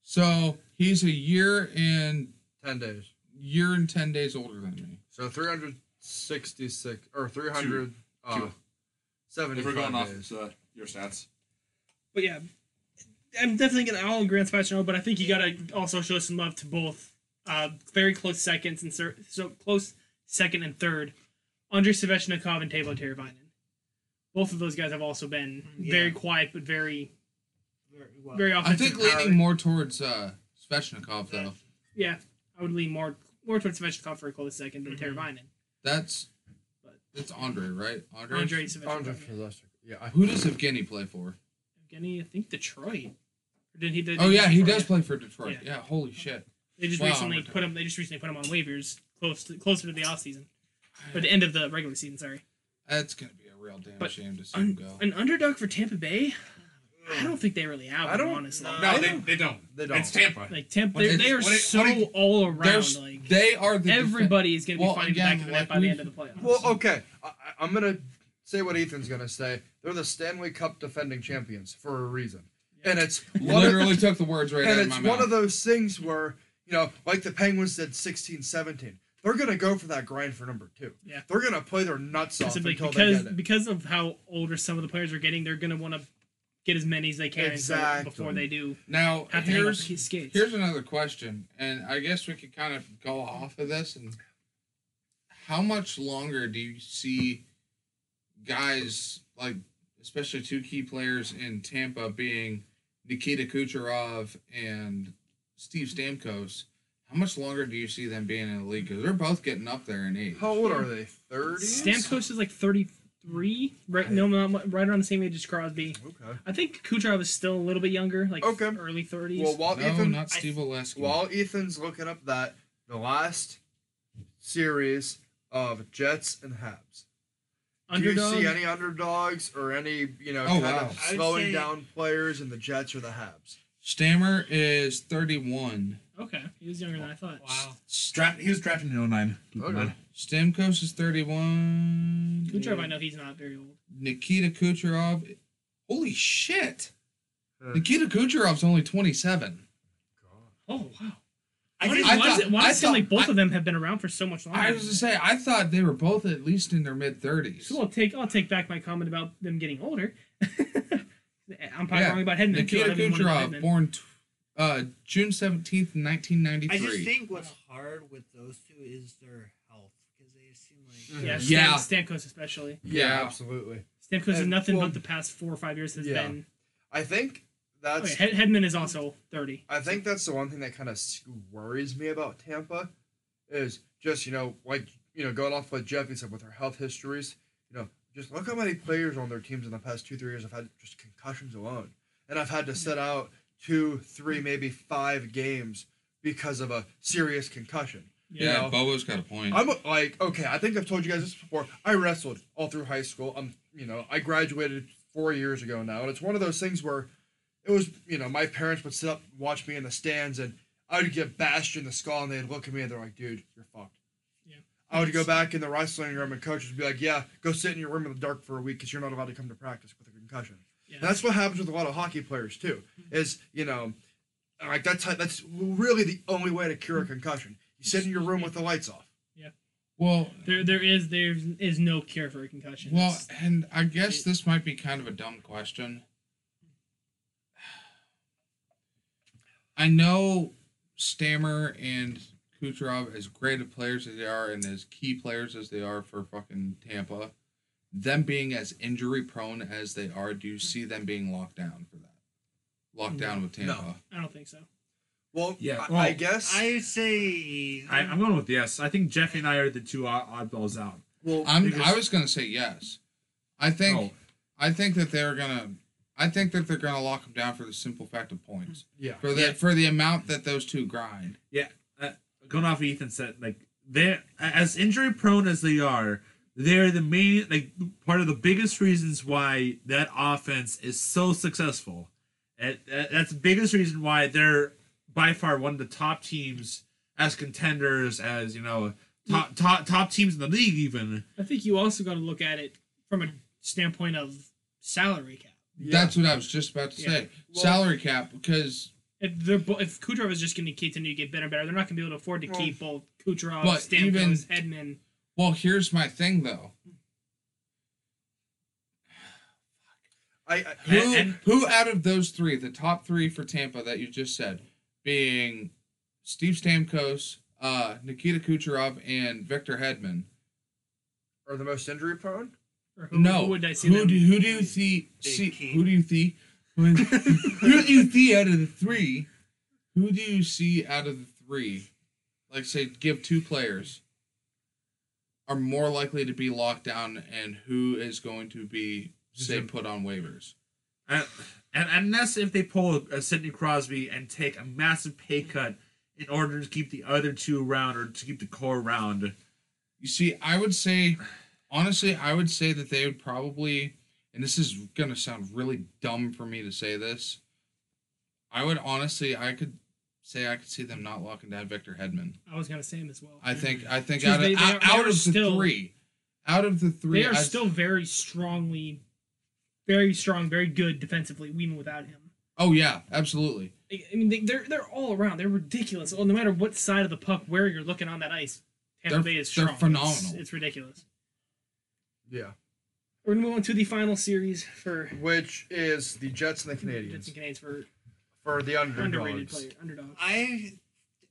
So he's a year and Ten days. year and ten days older than me. So 366 or 300. Uh, Two. 75 If we're going off days. uh, your stats. But yeah, I'm definitely gonna. I'll agree on but I think you gotta also show some love to both. Uh, very close seconds and cer- so close second and third, Andrei Svechnikov and Teuvo Teravainen. Both of those guys have also been very quiet but very Very well. very I offensive. think power. leaning more towards uh, Svechnikov though. Yeah, I would lean more more towards Svechnikov for a close second than Mhm. Teravainen. That's But- that's Andre, right? Andre. Andre Andre Svechnikov. Filissic. Yeah. I, Who does Evgeny play for? Evgeny, I think Detroit. Or did he? Did Oh yeah, he Detroit, does play for Detroit. Yeah. Yeah, holy shit. They just Wow, recently put him. They just recently put him on waivers close to, closer to the off season, or the end of the regular season. Sorry. That's gonna be a real damn But shame to see him go. an underdog for Tampa Bay. I don't think they really have. I don't- one, honestly. no. No, I they, don't- they don't. they don't. It's Tampa. Like Tampa, What they, is- they are what is- so what is- all around. Like they are the defen- everybody is going to be Well, fighting again, back of the net like by the end of the playoffs. Well, okay. I, I- I'm gonna say what Ethan's gonna say. They're the Stanley Cup defending champions for a reason, and it's one of- literally took the words right out of my mouth and it's one mouth. of those things where you know, like the Penguins did 16, 17. They're gonna go for that grind for number two. Yeah. They're gonna play their nuts off Simply until because they get it. because of how older some of the players are getting, they're going to want to get as many as they can Exactly. before they do now have to hang here's skates. here's another question, and I guess we could kind of go off of this. And how much longer do you see guys like, especially two key players in Tampa, being Nikita Kucherov and Steve Stamkos? How much longer do you see them being in the league? Because they're both getting up there in age. How old are they? 30? Stamkos is like 33, right? No, not, right around the same age as Crosby. Okay. I think Kucherov is still a little bit younger, like Okay. early 30s. Well, while No, Ethan, not Steve Oleski. while Ethan's looking up that, the last series of Jets and Habs. Underdog. Do you see any underdogs or any, you know, Oh, kind wow. of slowing down players in the Jets or the Habs? Stammer is 31. Okay, he was younger than I thought. Wow. Draft, he was drafted in 09. Keep in Okay. mind. Stamkos is 31. Kucherov, I know he's not very old. Nikita Kucherov. Holy shit. Uh. Nikita Kucherov's only 27. God. Oh wow! I Why, does- I why does thought- it, why I does it seem like both I- of them have been around for so much longer? I was to say, I thought they were both at least in their mid 30s. So I'll take I'll take back my comment about them getting older. I'm probably Yeah, wrong about Hedman too. I Nikita don't even wanna Kucherov, Hedman. born t- uh, June 17th, nineteen ninety three. I 1993. just think what's hard with those two is their health because they seem like Yeah, Yeah. Stam, Stamkos especially. Yeah, Yeah. absolutely. Stamkos is nothing well, but the past four or five years has yeah. been. I think that's yeah, Hedman is also thirty. I think that's the one thing that kind of worries me about Tampa is just, you know, like, you know, going off what Jeffy said with their health histories, you know, just look how many players on their teams in the past two, three years have had just concussions alone. And I've had to sit out two, three, maybe five games because of a serious concussion. Yeah. yeah, know, Bobo's got a point. I'm like, okay, I think I've told you guys this before. I wrestled all through high school. I'm, you know, I graduated four years ago now, and it's one of those things where it was, you know, my parents would sit up and watch me in the stands, and I would get bashed in the skull, and they'd look at me and they're like, dude, you're fucked. Yeah. I would go back in the wrestling room, and coaches would be like, yeah, go sit in your room in the dark for a week because you're not allowed to come to practice with a concussion. Yeah. And that's what happens with a lot of hockey players too. Mm-hmm. Is you know, like that's how, that's really the only way to cure a mm-hmm. concussion. You sit in your room with the lights off. Yeah. Well, There, there is there is no cure for a concussion. well, It's- and I guess this might be kind of a dumb question. I know Stammer and Kucherov, as great of players as they are and as key players as they are for fucking Tampa, them being as injury prone as they are, do you see them being locked down for that? Locked down with No. Tampa? I don't think so. Well, Yeah, I, well, I guess. I would say I, I'm going with yes. I think Jeffy and I are the two oddballs out. well, I'm. Because- I was gonna say yes. I think. Oh. I think that they're gonna. I think that they're gonna lock them down for the simple fact of points. Mm-hmm. yeah. For the Yeah. for the amount that those two grind. Yeah. Uh, going off Ethan said, like they as injury prone as they are, they're the main like part of the biggest reasons why that offense is so successful. And that's the biggest reason why they're by far one of the top teams as contenders, as you know, top top top teams in the league. Even I think you also got to look at it from a standpoint of salary cap. That's what I was just about to Yeah. say. Well- Salary cap because If they're if Kucherov is just going to continue to get better and better, they're not going to be able to afford to Well, keep both Kucherov, Stamkos, even- Edman. well, here's my thing though. I, I Who And- and- who out of those three, the top three for Tampa that you just said, being Steve Stamkos, uh, Nikita Kucherov, and Victor Hedman. are the most injury prone. Or who, no, who would I see who them? do who do you see? See who do you see? who do you see out of the three? Who do you see out of the three? Like say, give two players are more likely to be locked down, and who is going to be say put on waivers? and, and unless if they pull a Sidney Crosby and take a massive pay cut in order to keep the other two around or to keep the core around. You see, I would say, honestly, I would say that they would probably, and this is gonna sound really dumb for me to say this. I would honestly, I could say I could see them not locking down Victor Hedman. I was going to say him as well. I think, I think out of they- they out, are- out of the three, out of the three, they are I- still very strongly, very strong, very good defensively, even without him. Oh yeah, absolutely. I mean, they, they're they're all around. They're ridiculous. Well, no matter what side of the puck, where you're looking on that ice, Tampa They're- Bay is they're strong. It's- phenomenal. It's, ridiculous. Yeah. We're gonna move on to the final series for Which is the Jets and the Jets Canadiens and Canadiens for for the underrated underdogs. player, underdogs. I,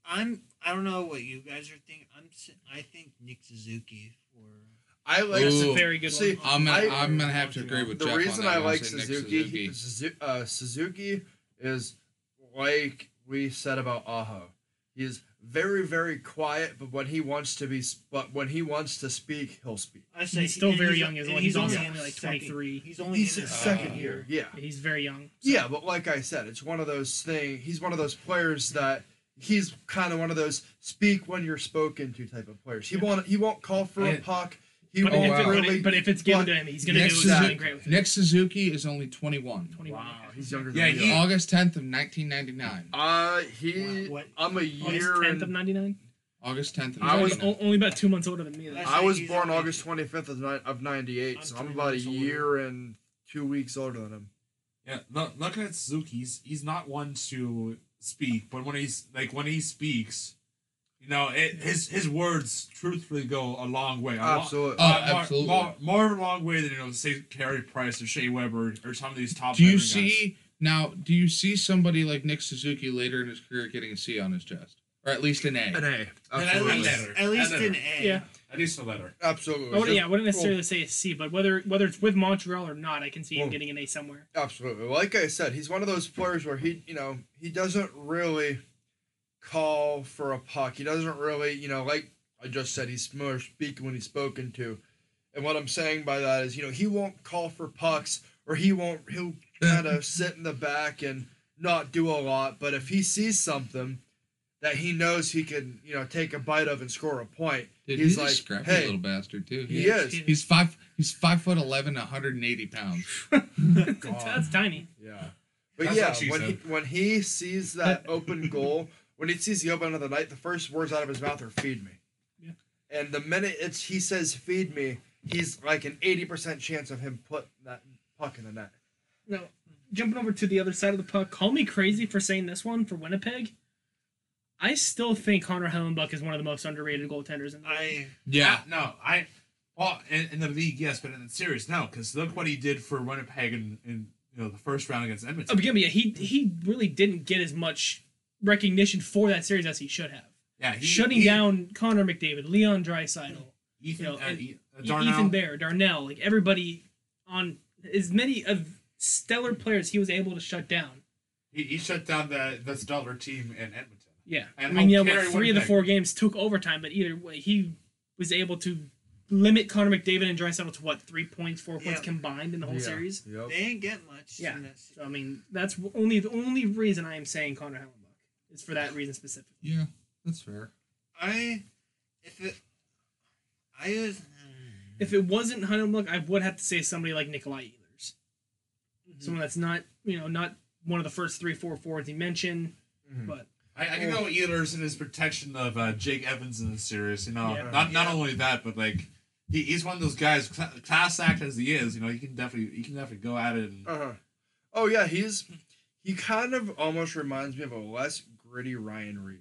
I'm. I don't know what you guys are thinking. I'm. s- I think Nick Suzuki for. I like That's Ooh. a very good See, one. I'm gonna, I- I'm gonna have to agree with the Jeff reason on that. I one. like say Nick Suzuki, Suzuki. Suzu- uh, Suzuki is like we said about Aho. He is very, very quiet, but when he wants to be, but when he wants to speak, he'll speak. I say He's still and very he's- young as well. He's only only like second- 23. He's only He's in his his second uh, year. Yeah, He's very young. yeah, but like I said, it's one of those thing. He's one of those players that he's kind of one of those speak when you're spoken to type of players. He won't, he won't call for a puck. He But, won't if wow. it, but, really. it- but if it's given to him, he's gonna do Suzuki- something great with it. Nick Suzuki is only 21. 21. wow, he's younger Yeah, than me. he- August 10th of 1999. Uh, he. What- I'm a year. August year 10th of 99. August 10th of I was o- only about two months older than me. though. That's- I was He's born August 25th of, ni- of 98, I'm so I'm about a months older. year and two weeks older than him. Yeah, look, looking at Suzuki, he's, he's not one to speak, but when he's like when he speaks, you know, it, his his words truthfully go a long way. A lo- Absolutely. Oh, uh, more- absolutely. More, more of a long way than you know, say Carey Price or Shea Weber or some of these top. Do you veteran guys. see now? Do you see somebody like Nick Suzuki later in his career getting a C on his chest, or at least an A? An A. And Absolutely. a letter. At least an a- A. Yeah. At least a letter. Absolutely. I wouldn't, yeah, I wouldn't Well, necessarily say a C, but whether whether it's with Montreal or not, I can see him Well- getting an A somewhere. Absolutely. Like I said, he's one of those players where he, you know, he doesn't really call for a puck. He doesn't really, you know, like I just said, he's more speaking when he's spoken to. And what I'm saying by that is, you know, he won't call for pucks or he won't, he'll kind of sit in the back and not do a lot. But if he sees something that he knows he can, you know, take a bite of and score a point, Dude, he's, he's, like, a scrappy hey, little bastard too. he is. He's five. He's five foot eleven, 180 pounds. That's tiny. Yeah. But That's yeah, what she when he, when he sees that open goal, when he sees the open of the night, the first words out of his mouth are "feed me." Yeah. And the minute it's he says "feed me," he's like an eighty percent chance of him putting that puck in the net. Now, jumping over to the other side of the puck, call me crazy for saying this one for Winnipeg. I still think Connor Hellebuyck is one of the most underrated goaltenders in the league. I. Yeah. Uh, no, I. Well, in, in the league, yes, but in the series, no, because look what he did for Winnipeg in, in you know the first round against Oh, Edmonton. but yeah, but yeah, he he really didn't get as much recognition for that series as he should have. yeah, he, Shutting he- down Connor McDavid, Leon Draisaitl, Ethan, you know, uh, uh, Darnell. Ethan Bear, Darnell, like everybody on as many of stellar players he was able to shut down. He, he shut down the the stellar team in Edmonton. Yeah, And I mean, yeah, what, three of the Winnipeg. four games took overtime, but either way, he was able to limit Connor McDavid and Draisaitl to what three points, four points Yeah. combined in the whole series. Yep. They didn't get much. Yeah. In that So I mean, that's only the only reason I am saying Connor Hellebuyck is for that reason specifically. Yeah, that's fair. I. If it. I was. if it wasn't Hunnenbluck, I would have to say somebody like Nikolai Ehlers. Someone that's not, you know, not one of the first three, four forwards he mentioned, but I, I can know Ehlers and his protection of uh, Jake Evans in the series. You know, Yeah. not not only that, but like he, he's one of those guys, class act as he is. You know, he can definitely he can definitely go at it. And, Uh huh. Oh yeah, he's he kind of almost reminds me of a less gritty Ryan Reaves.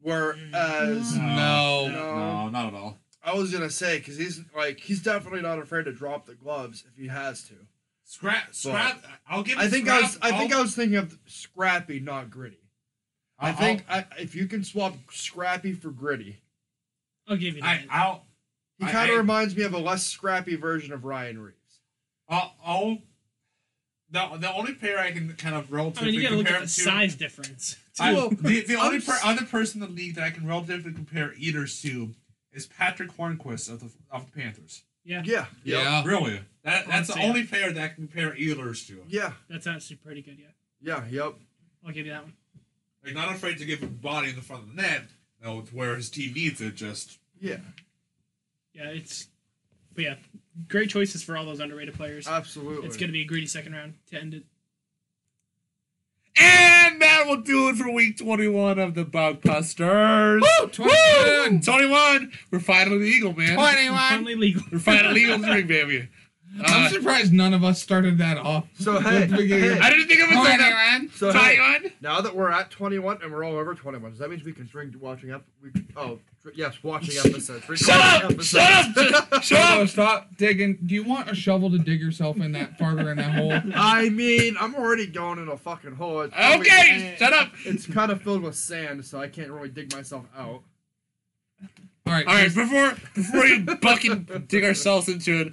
Whereas uh, mm-hmm. No. no, no, not at all. I was gonna say, because he's like he's definitely not afraid to drop the gloves if he has to. Scrap, scrap. I'll give. I think scrap, I was I think I'll- I was thinking of scrappy, not gritty. I I'll- think I, if you can swap scrappy for gritty, I'll give you that. I'll, he kind of reminds me of a less scrappy version of Ryan Reaves. I'll, I'll the the only pair I can kind of I mean, you gotta look at the to. size difference. I, the the only per, other person in the league that I can relatively compare Eaters to is Patric Hornqvist of the of the Panthers. Yeah, Yeah. Yeah. Really, that that's the say only pair that I can compare Eaters to. Him. Yeah. that's actually pretty good. Yeah, Yeah. Yep. I'll give you that one. Like not afraid to give him body in the front of the net. No, to where his team needs it. Just Yeah. Yeah, it's. But yeah, great choices for all those underrated players. Absolutely. it's gonna be a greedy second round to end it. and that will do it for week twenty one of the Buckpusters. Woo! 21! Twenty one. We're finally legal, man. 21! Finally legal. We're finally legal drink, baby. I'm Uh, surprised none of us started that off. So hey, At the beginning. hey, I didn't think of it like that. 21! so hey, now that we're at 21 and we're all over 21, does that mean we can drink watching up? We, oh, dr- yes, watching episodes. Shut up! Recording Shut up! Shut Shovel, up! stop digging. Do you want a shovel to dig yourself in that farther in that hole? I mean, I'm already going in a fucking hole. It's probably- Okay, shut up. It's kind of filled with sand, so I can't really dig myself out. All right. All right, before before we fucking dig ourselves into it,